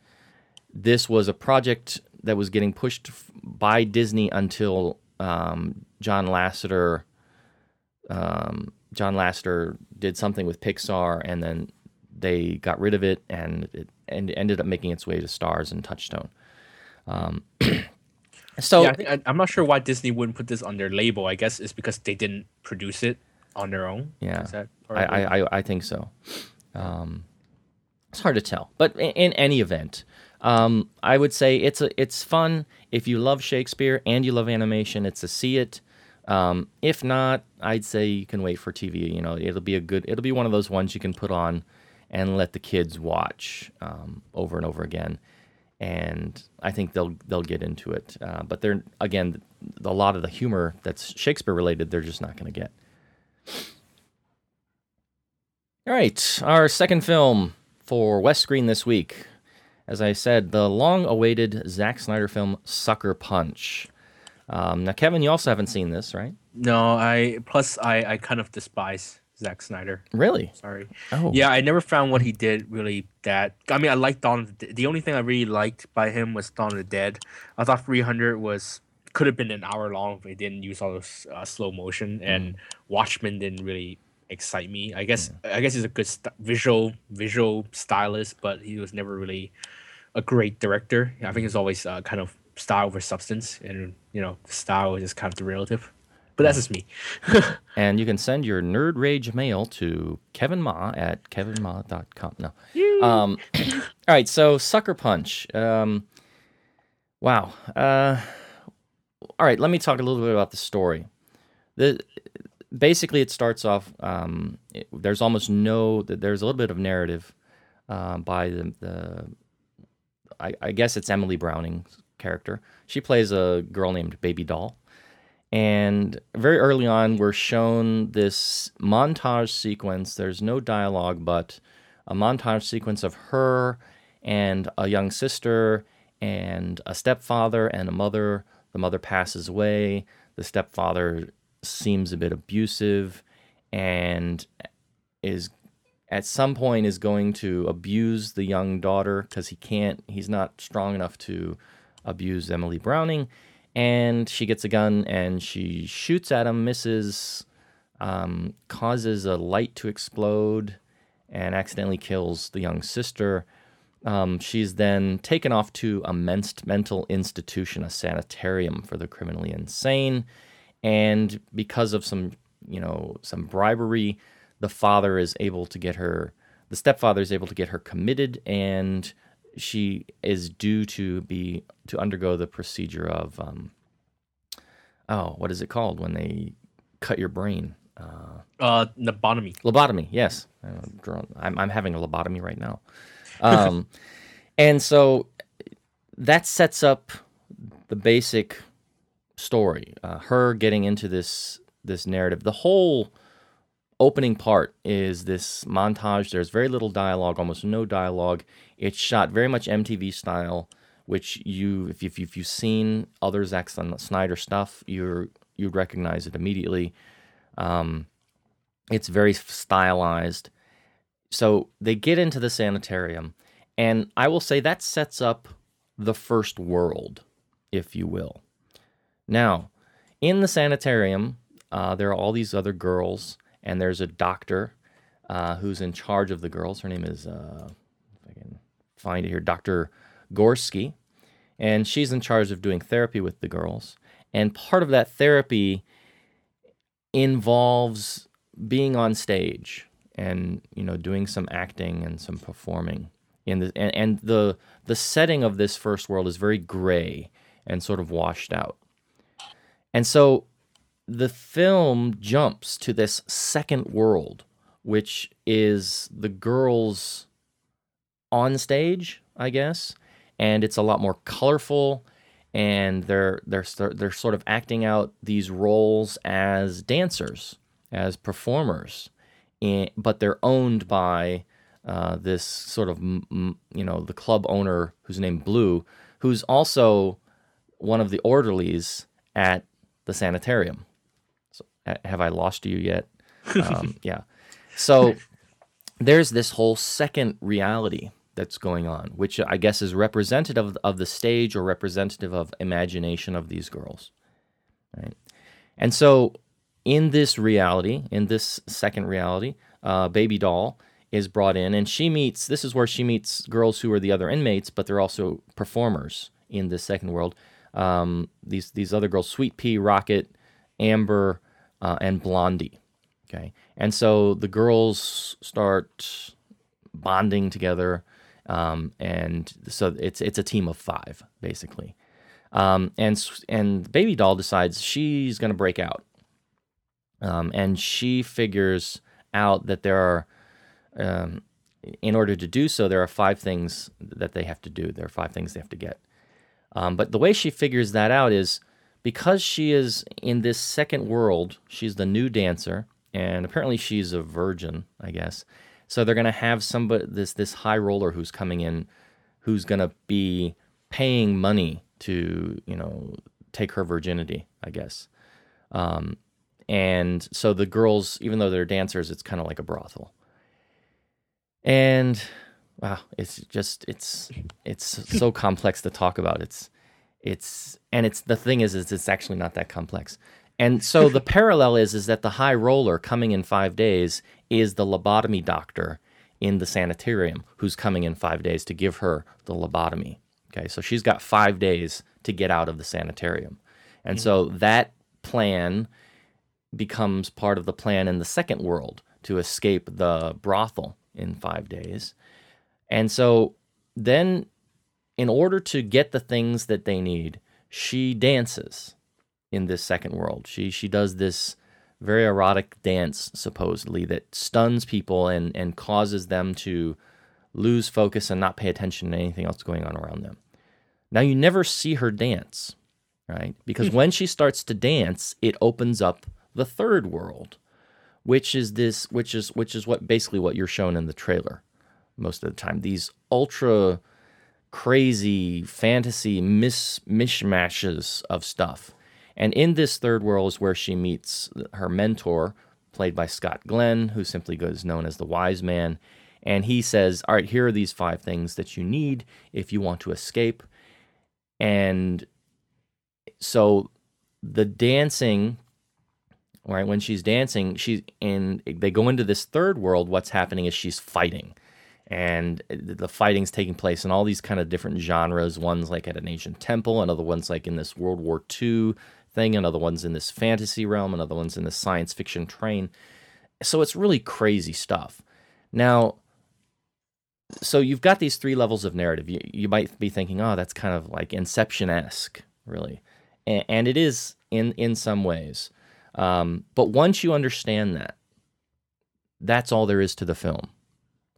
this was a project that was getting pushed by Disney until um, John Lasseter. Um, John Lasseter did something with Pixar, and then they got rid of it, and it and ended up making its way to Starz and Touchstone. Um, so yeah, I think, I, I'm not sure why Disney wouldn't put this on their label. I guess it's because they didn't produce it on their own. Yeah, Is that I, part of it? I, I, I think so. Um, it's hard to tell, but in, in any event, um, I would say it's a it's fun if you love Shakespeare and you love animation. It's a see it. Um, if not, I'd say you can wait for TV. You know, it'll be a good. It'll be one of those ones you can put on and let the kids watch um, over and over again. And I think they'll they'll get into it. Uh, but they're again a lot of the humor that's Shakespeare related. They're just not going to get. All right, our second film for West Screen this week. As I said, the long awaited Zack Snyder film Sucker Punch. Um, now, Kevin, you also haven't seen this, right? No, I plus I I kind of despise Zack Snyder. Really? Sorry. Oh. Yeah, I never found what he did really that. I mean, I liked Dawn. Of the, the only thing I really liked by him was Dawn of the Dead. I thought 300 was could have been an hour long if it didn't use all those uh, slow motion, and Watchmen didn't really excite me. I guess I guess he's a good st- visual visual stylist, but he was never really a great director. I think it's always uh, kind of style over substance, and you know, style is just kind of the relative. but that's just me. And you can send your nerd rage mail to Kevin Ma at kevinma.com. No. Um, all right, so Sucker Punch. Um, wow. Uh, all right, let me talk a little bit about the story. The basically it starts off. Um, it- there's almost no. There's a little bit of narrative um, by the, the I, I guess it's Emily Browning's character. She plays a girl named Baby Doll. And very early on, we're shown this montage sequence. There's no dialogue, but a montage sequence of her and a young sister and a stepfather and a mother. The mother passes away. The stepfather seems a bit abusive and is at some point is going to abuse the young daughter because he can't he's not strong enough to abuse Emily Browning. And she gets a gun and she shoots at him misses um, causes a light to explode and accidentally kills the young sister. Um, she's then taken off to a men- mental institution a sanitarium for the criminally insane. And because of some you know some bribery the father is able to get her the stepfather is able to get her committed and she is due to be to undergo the procedure of um oh what is it called when they cut your brain? Uh Uh, lobotomy. lobotomy yes. I'm, I'm, having a lobotomy right now. Um and so that sets up the basic story uh, her getting into this this narrative. The whole opening part is this montage. There's very little dialogue almost no dialogue. It's shot very much mtv style which you if, you, if, you, if you've seen other Zack Snyder stuff you're you'd recognize it immediately. Um, it's very stylized. So they get into the sanitarium and i will say that sets up the first world if you will. Now, in the sanitarium, uh, there are all these other girls, and there's a doctor uh, who's in charge of the girls. Her name is, uh, if I can find it here, Dr. Gorski. And she's in charge of doing therapy with the girls. And part of that therapy involves being on stage and you know doing some acting and some performing in the and, and the the setting of this first world is very gray and sort of washed out and so the film jumps to this second world, which is the girls on stage, I guess, and it's a lot more colorful and they're they're they're sort of acting out these roles as dancers, as performers, and, but they're owned by uh, this sort of you know the club owner who's named Blue, who's also one of the orderlies at the sanitarium. Ha- have I lost you yet? Um, yeah. So there's this whole second reality that's going on, which I guess is representative of, of the stage or representative of imagination of these girls. Right. And so in this reality, in this second reality, uh, Baby Doll is brought in, and she meets. This is where she meets girls who are the other inmates, but they're also performers in this second world. Um, these these other girls, Sweet Pea, Rocket, Amber, uh, and Blondie. Okay, and so the girls start bonding together, um, and so it's it's a team of five basically. Um, and and Baby Doll decides she's going to break out, um, and she figures out that there are, um, in order to do so, there are five things that they have to do. There are five things they have to get. Um, but the way she figures that out is because she is in this second world, she's the new dancer, and apparently she's a virgin, I guess. So they're gonna have somebody this this high roller who's coming in, who's gonna be paying money to you know take her virginity, I guess. Um, and so the girls, even though they're dancers, it's kind of like a brothel. And wow, it's just it's it's so complex to talk about. It's it's and it's the thing is is it's actually not that complex. And so the parallel is is that the high roller coming in 5 days is the lobotomy doctor in the sanitarium who's coming in 5 days to give her the lobotomy. Okay? So she's got 5 days to get out of the sanitarium. And so that plan becomes part of the plan in the second world to escape the brothel in five days. And so then, in order to get the things that they need, she dances in this second world. She she does this very erotic dance supposedly that stuns people and and causes them to lose focus and not pay attention to anything else going on around them. Now you never see her dance, right? Because hmm. when she starts to dance, it opens up the third world, which is this which is which is what basically what you're shown in the trailer most of the time. These ultra crazy fantasy mis- mishmashes of stuff. And in this third world is where she meets her mentor, played by Scott Glenn, who simply goes known as the wise man. And he says, All right, here are these five things that you need if you want to escape. And so the dancing, right, when she's dancing, she's and they go into this third world, what's happening is she's fighting and the fighting's taking place in all these kind of different genres. One's like at an ancient temple, another one's like in this World War II thing, another one's in this fantasy realm, another one's in this science fiction train. So it's really crazy stuff. Now, so you've got these three levels of narrative. You, you might be thinking, oh, that's kind of like Inception esque, really. And, and it is in, in some ways. Um, but once you understand that, that's all there is to the film.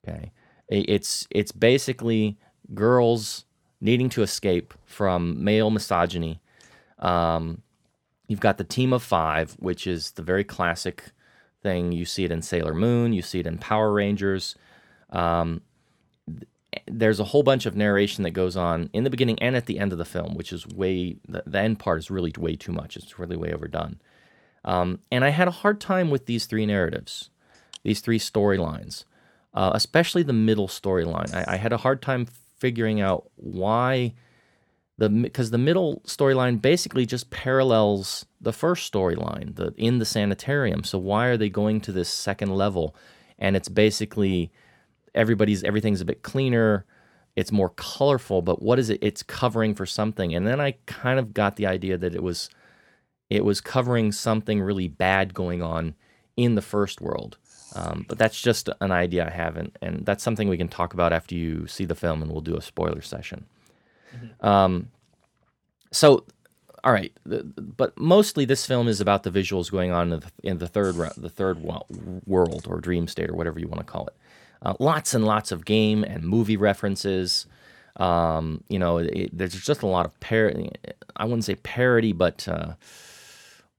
Okay. It's it's basically girls needing to escape from male misogyny. Um, you've got the team of five, which is the very classic thing. You see it in Sailor Moon. You see it in Power Rangers. Um, th- there's a whole bunch of narration that goes on in the beginning and at the end of the film, which is way the, the end part is really way too much. It's really way overdone. Um, and I had a hard time with these three narratives, these three storylines uh, especially the middle storyline. I, I, had a hard time figuring out why the because the middle storyline basically just parallels the first storyline, the in the sanitarium. So why are they going to this second level? And it's basically everybody's everything's a bit cleaner. It's more colorful, but what is it? It's covering for something. And then I kind of got the idea that it was it was covering something really bad going on in the first world. Um, but that's just an idea I have, and, and that's something we can talk about after you see the film, and we'll do a spoiler session. Mm-hmm. Um, so, all right, the, but mostly this film is about the visuals going on in the, in the third the third world or dream state or whatever you want to call it. Uh, lots and lots of game and movie references. Um, you know, it, there's just a lot of parody. I wouldn't say parody, but uh,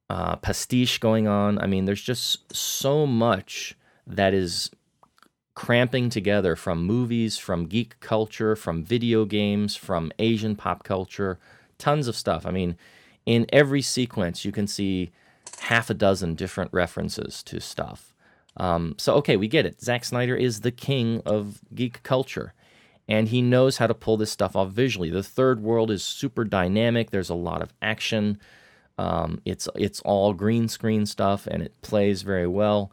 uh, pastiche going on. I mean, there's just so much that is cramping together from movies, from geek culture, from video games, from Asian pop culture, tons of stuff. I mean, in every sequence, you can see half a dozen different references to stuff. Um, so, okay, we get it. Zack Snyder is the king of geek culture, and he knows how to pull this stuff off visually. The third world is super dynamic, there's a lot of action. Um, it's it's all green screen stuff, and it plays very well.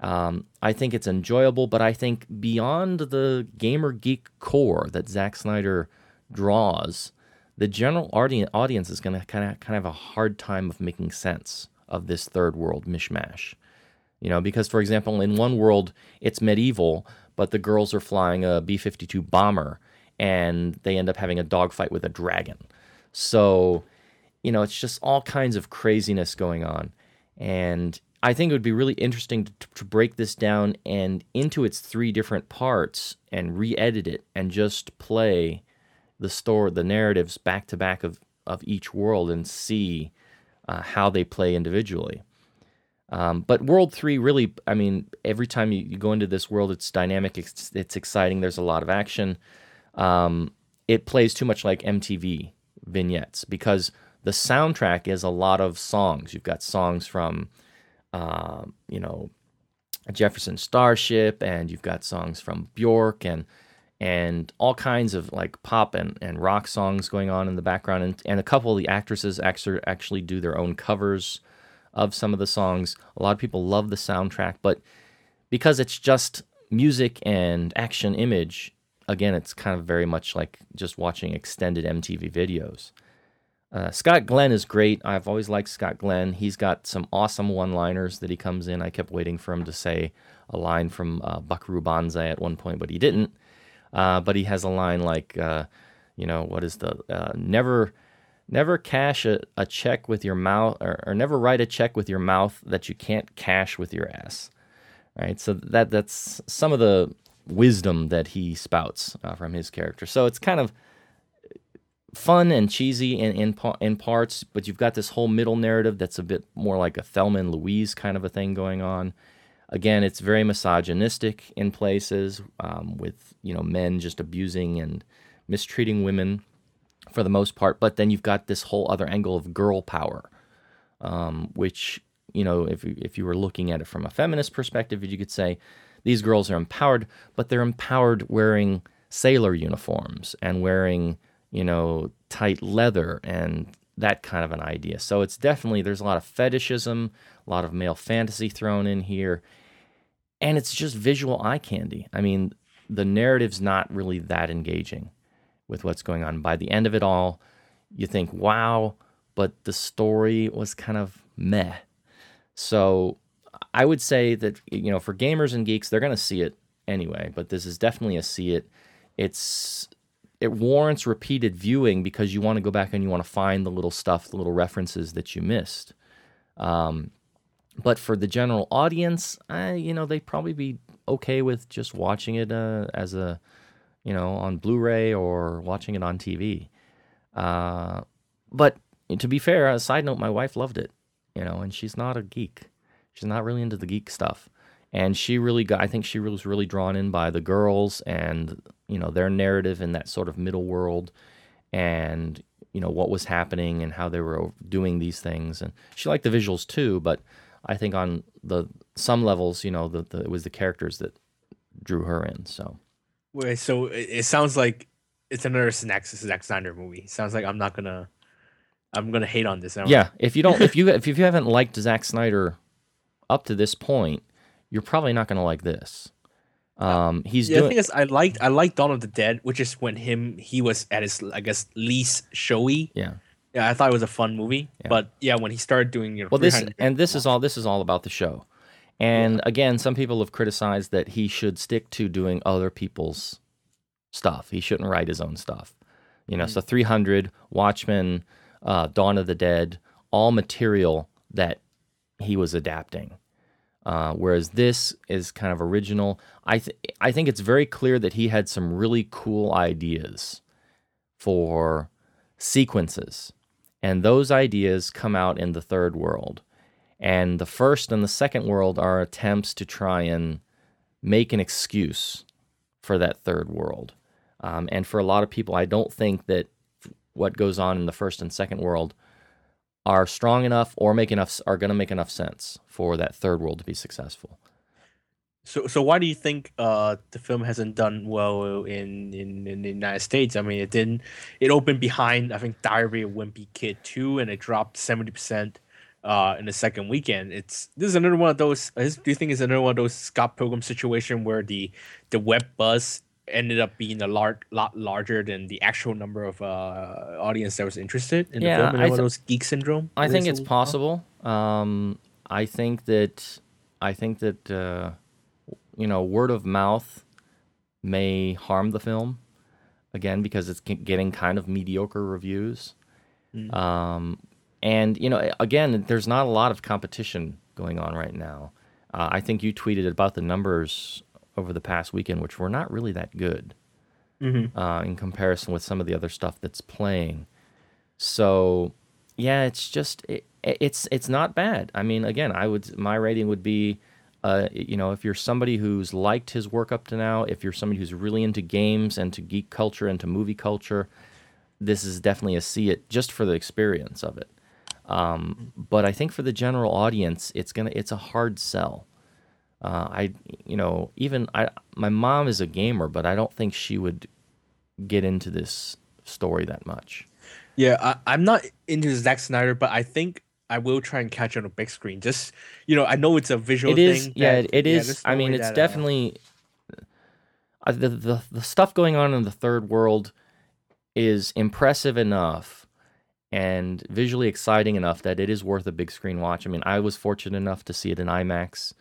Um, I think it's enjoyable, but I think beyond the gamer geek core that Zack Snyder draws, the general audience is going to kind of kind of have a hard time of making sense of this third world mishmash. You know, because for example, in one world it's medieval, but the girls are flying a B 52 bomber and they end up having a dogfight with a dragon. So, you know, it's just all kinds of craziness going on. And I think it would be really interesting to, to, break this down and into its three different parts and re-edit it and just play the story, the narratives back to back of of each world and see uh, how they play individually. Um, but World Three really, I mean, every time you, you go into this world, it's dynamic, it's, it's exciting. There's a lot of action. Um, it plays too much like MTV vignettes because the soundtrack is a lot of songs. You've got songs from um, you know, Jefferson Starship, and you've got songs from Bjork and and all kinds of like pop and, and rock songs going on in the background, and, and a couple of the actresses actually actually do their own covers of some of the songs. A lot of people love the soundtrack, but because it's just music and action image, again, it's kind of very much like just watching extended MTV videos. Uh, Scott Glenn is great. I've always liked Scott Glenn. He's got some awesome one-liners that he comes in. I kept waiting for him to say a line from uh, Buckaroo Banzai at one point, but he didn't. Uh, but he has a line like, uh, you know, what is the uh, never, never cash a, a check with your mouth, or, or never write a check with your mouth that you can't cash with your ass. Right. So that that's some of the wisdom that he spouts uh, from his character. So it's kind of fun and cheesy in, in in parts, but you've got this whole middle narrative that's a bit more like a Thelma and Louise kind of a thing going on. Again, it's very misogynistic in places, um, with you know men just abusing and mistreating women for the most part. But then you've got this whole other angle of girl power, um, which you know if if you were looking at it from a feminist perspective, you could say these girls are empowered, but they're empowered wearing sailor uniforms and wearing you know tight leather and that kind of an idea. So it's definitely there's a lot of fetishism, a lot of male fantasy thrown in here, and it's just visual eye candy. I mean, the narrative's not really that engaging with what's going on. By the end of it all, you think, "Wow," but the story was kind of meh. So I would say that you know for gamers and geeks, they're going to see it anyway. But this is definitely a see it. It's it warrants repeated viewing because you want to go back and you want to find the little stuff, the little references that you missed. Um, but for the general audience, I, you know, they'd probably be okay with just watching it uh, as a, you know, on Blu-ray or watching it on TV. Uh, but to be fair, a side note, my wife loved it, you know, and she's not a geek. She's not really into the geek stuff. And she really got, I think she was really drawn in by the girls and, you know, their narrative in that sort of middle world and, you know, what was happening and how they were doing these things. And she liked the visuals too, but I think on the some levels, you know, the, the it was the characters that drew her in. So Wait, so it, it sounds like it's another Zack, Zack Snyder movie. Sounds like I'm not gonna, I'm gonna hate on this. Yeah, if you don't, if you if you haven't liked Zack Snyder up to this point, you're probably not going to like this. Um, he's yeah. The doing thing is, I liked I liked Dawn of the Dead, which is when him he was at his I guess least showy. yeah. Yeah, I thought it was a fun movie. But yeah, when he started doing you know, Well, this and this is all this is all about the show. And again, some people have criticized that he should stick to doing other people's stuff. He shouldn't write his own stuff. You know, so 300, Watchmen, uh, Dawn of the Dead, all material that he was adapting. Uh, whereas this is kind of original. I th- I think it's very clear that he had some really cool ideas for sequences, and those ideas come out in the third world. And the first and the second world are attempts to try and make an excuse for that third world. Um, and for a lot of people, I don't think that what goes on in the first and second world are strong enough or make enough are going to make enough sense for that third world to be successful. So so why do you think uh the film hasn't done well in, in in the United States? I mean, it didn't. It opened behind I think Diary of Wimpy Kid two, and it dropped seventy percent uh in the second weekend. It's this is another one of those. Is, do you think it's another one of those Scott Pilgrim situation where the the web buzz ended up being a lot lot larger than the actual number of uh audience that was interested in Yeah, the film? And I th- those geek syndrome. I think it's possible. Um, I think that I think that uh, you know word of mouth may harm the film again because it's getting kind of mediocre reviews. Um, and you know, again, there's not a lot of competition going on right now. Uh, I think you tweeted about the numbers over the past weekend, which were not really that good uh, in comparison with some of the other stuff that's playing. So, yeah, it's just it, it's it's not bad. I mean, again, I would my rating would be, uh, you know, if you're somebody who's liked his work up to now, if you're somebody who's really into games and to geek culture and to movie culture, this is definitely a see it just for the experience of it. Um, but I think for the general audience, it's gonna it's a hard sell. Uh, I you know even I my mom is a gamer, but I don't think she would get into this story that much. Yeah, I, I'm not into Zack Snyder, but I think I will try and catch on a big screen. Just you know, I know it's a visual It is thing. yeah, that- it yeah, is. I mean, it's that, uh, definitely uh, the, the the stuff going on in the third world is impressive enough, and visually exciting enough that it is worth a big screen watch. I mean, I was fortunate enough to see it in IMAX.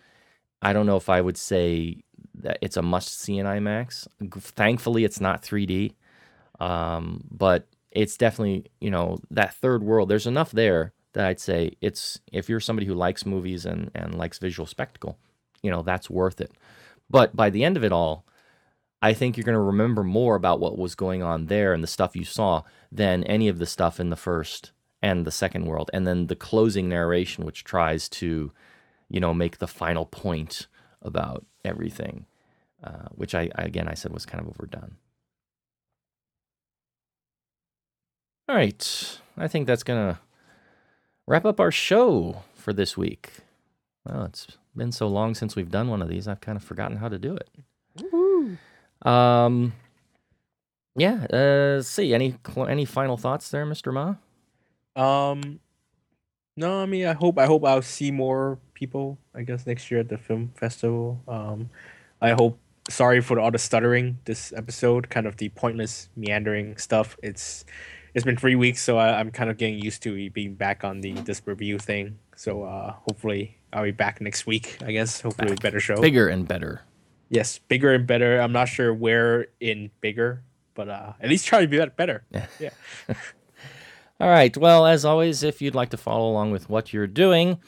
I don't know if I would say that it's a must see in IMAX. Thankfully, it's not 3D, um, but it's definitely you know that third world. There's enough there that I'd say it's if you're somebody who likes movies and and likes visual spectacle, you know that's worth it. But by the end of it all, I think you're going to remember more about what was going on there and the stuff you saw than any of the stuff in the first and the second world. And then the closing narration, which tries to, you know, make the final point about everything, uh, which I, I, again, I said was kind of overdone. All right. I think that's going to wrap up our show for this week. Well, it's been so long since we've done one of these, I've kind of forgotten how to do it. Um, yeah. Uh, see any any final thoughts there, Mister Ma? Um, no, I mean, I hope I hope I'll see more people. I guess next year at the film festival. Um, I hope. Sorry for all the stuttering this episode. Kind of the pointless meandering stuff. It's it's been three weeks, so I, I'm kind of getting used to being back on the this review thing. So uh, hopefully I'll be back next week. I guess hopefully with a better show. Bigger and better. Yes, bigger and better. I'm not sure where in bigger, but uh, at least try to be that better. Yeah. All right. Well, as always, if you'd like to follow along with what you're doing,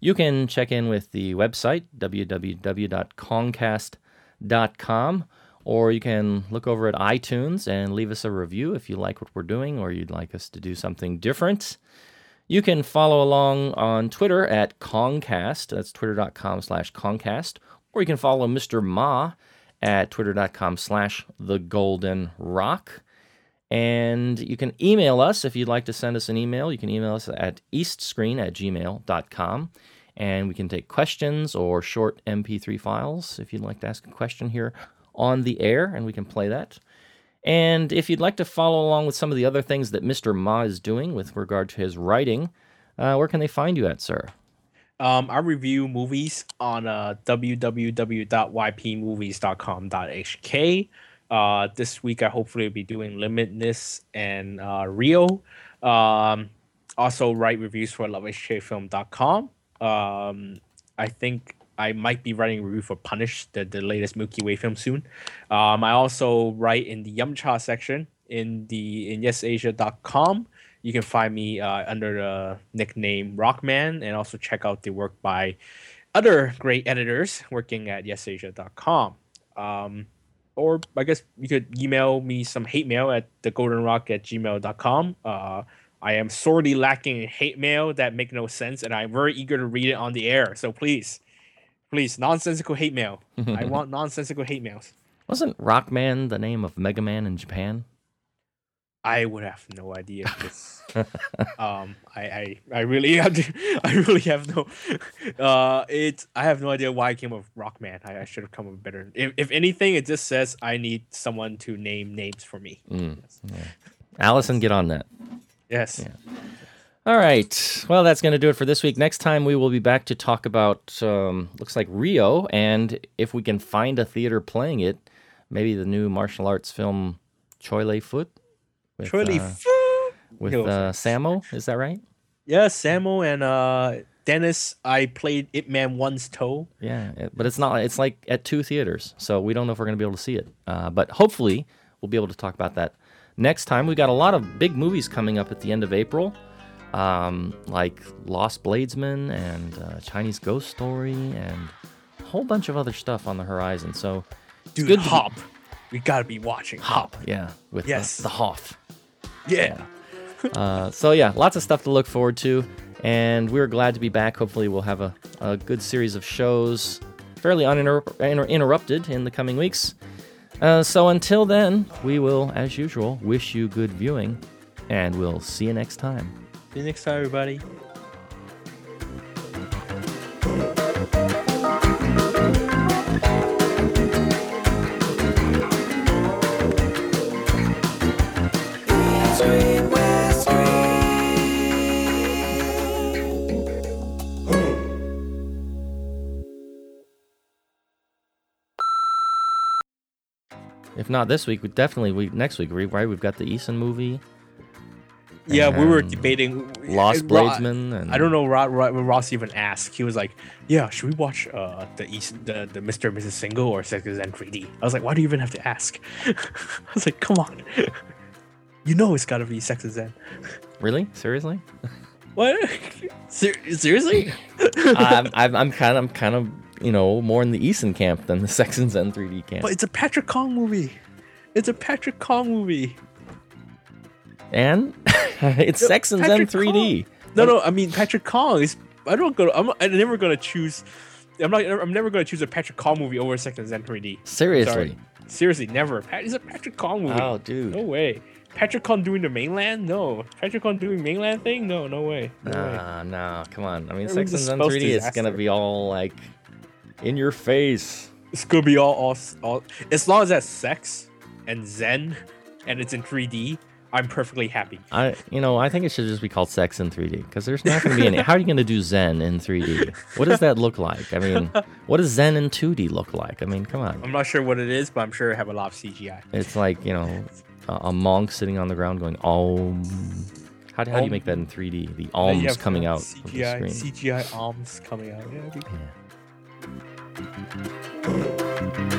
you can check in with the website, www.concast.com, or you can look over at iTunes and leave us a review if you like what we're doing or you'd like us to do something different. You can follow along on Twitter at Concast. That's twitter.com slash Concast. Or you can follow Mr. Ma at twitter.com slash The Golden Rock. And you can email us if you'd like to send us an email. You can email us at eastscreen at gmail.com. And we can take questions or short MP3 files if you'd like to ask a question here on the air, and we can play that. And if you'd like to follow along with some of the other things that Mr. Ma is doing with regard to his writing, uh, where can they find you at, sir? Um, I review movies on uh, www.ypmovies.com.hk. Uh, this week I hopefully will be doing Limitless and uh, Rio. Um, also write reviews for lovehkfilm.com. Um, I think I might be writing a review for Punish, the, the latest Milky Way film soon. Um, I also write in the Yumcha section in the in yesasia.com. You can find me uh, under the nickname Rockman and also check out the work by other great editors working at yesasia.com. Um, or I guess you could email me some hate mail at thegoldenrock at gmail.com. Uh, I am sorely lacking in hate mail that make no sense, and I'm very eager to read it on the air. So please, please, nonsensical hate mail. I want nonsensical hate mails. Wasn't Rockman the name of Mega Man in Japan? I would have no idea. um, I, I, I really have to, I really have no, uh, it. I have no idea why I came up with Rockman. I, I should have come up with better. If, if anything, it just says I need someone to name names for me. Allison, get on that. Yes. All right. Well, that's going to do it for this week. Next time, we will be back to talk about, um, looks like Rio, and if we can find a theater playing it, maybe the new martial arts film Choi Foot. With, Li uh, with uh, Sammo. Is that right? Yeah, Samuel and uh, Dennis. I played Ip Man One's toe. Yeah, but it's not. It's like at two theaters, so we don't know if we're going to be able to see it. Uh, but hopefully, we'll be able to talk about that next time. We got a lot of big movies coming up at the end of April, um, like Lost Bladesman and uh, Chinese Ghost Story, and a whole bunch of other stuff on the horizon. So, Dude, good to be- Hop. We gotta be watching Hop. yeah, with Yes. the, the Hoff. Yeah. Uh, so yeah, lots of stuff to look forward to, and we're glad to be back. Hopefully, we'll have a, a good series of shows, fairly uninterrupted in the coming weeks. Uh, so until then, we will, as usual, wish you good viewing, and we'll see you next time. See you next time, everybody. Not this week, we definitely we next week, we- right? We've got the Eason movie. Yeah, we were debating Lost Bladesman. And I don't know. Ro- Ro- Ross even asked. He was like, "Yeah, should we watch uh the East the the Mr. and Mrs. Single or Sex and Zen 3D?" I was like, "Why do you even have to ask?" I was like, "Come on, you know it's gotta be Sex and Zen." Really? Seriously? What? Ser- seriously? I'm, I'm, I'm kind of, I'm kind of, you know, more in the Eason camp than the Sex and Zen 3D camp. But it's a Patrick Kong movie. It's a Patrick Kong movie. and it's Sex and Zen 3D. No, no. I mean Patrick Kong is. I don't go. I'm, I'm never gonna choose. I'm not. I'm never gonna choose a Patrick Kong movie over Sex and Zen 3D. Seriously? Sorry. Seriously, never. Pat, it's a Patrick Kong movie. Oh, dude. No way. Patrick Kong doing the mainland? No. Patrick Kong doing mainland thing? No, no way. No way. Nah, nah, come on. I mean, Sex and Zen 3D is gonna be all like in your face. It's gonna be all, all, all. As long as that's sex and Zen, and it's in 3D, I'm perfectly happy. I, you know, I think it should just be called Sex in 3D because there's not going to be any. How are you going to do Zen in 3D? What does that look like? I mean, what does Zen in 2D look like? I mean, come on. I'm not sure what it is, but I'm sure I have a lot of CGI. It's like you know, a, a monk sitting on the ground going Om. How, do- how do you make that in 3D? The alms coming out of the CGI, screen. CGI arms coming out. Yeah, it'd be- Yeah. Thank you.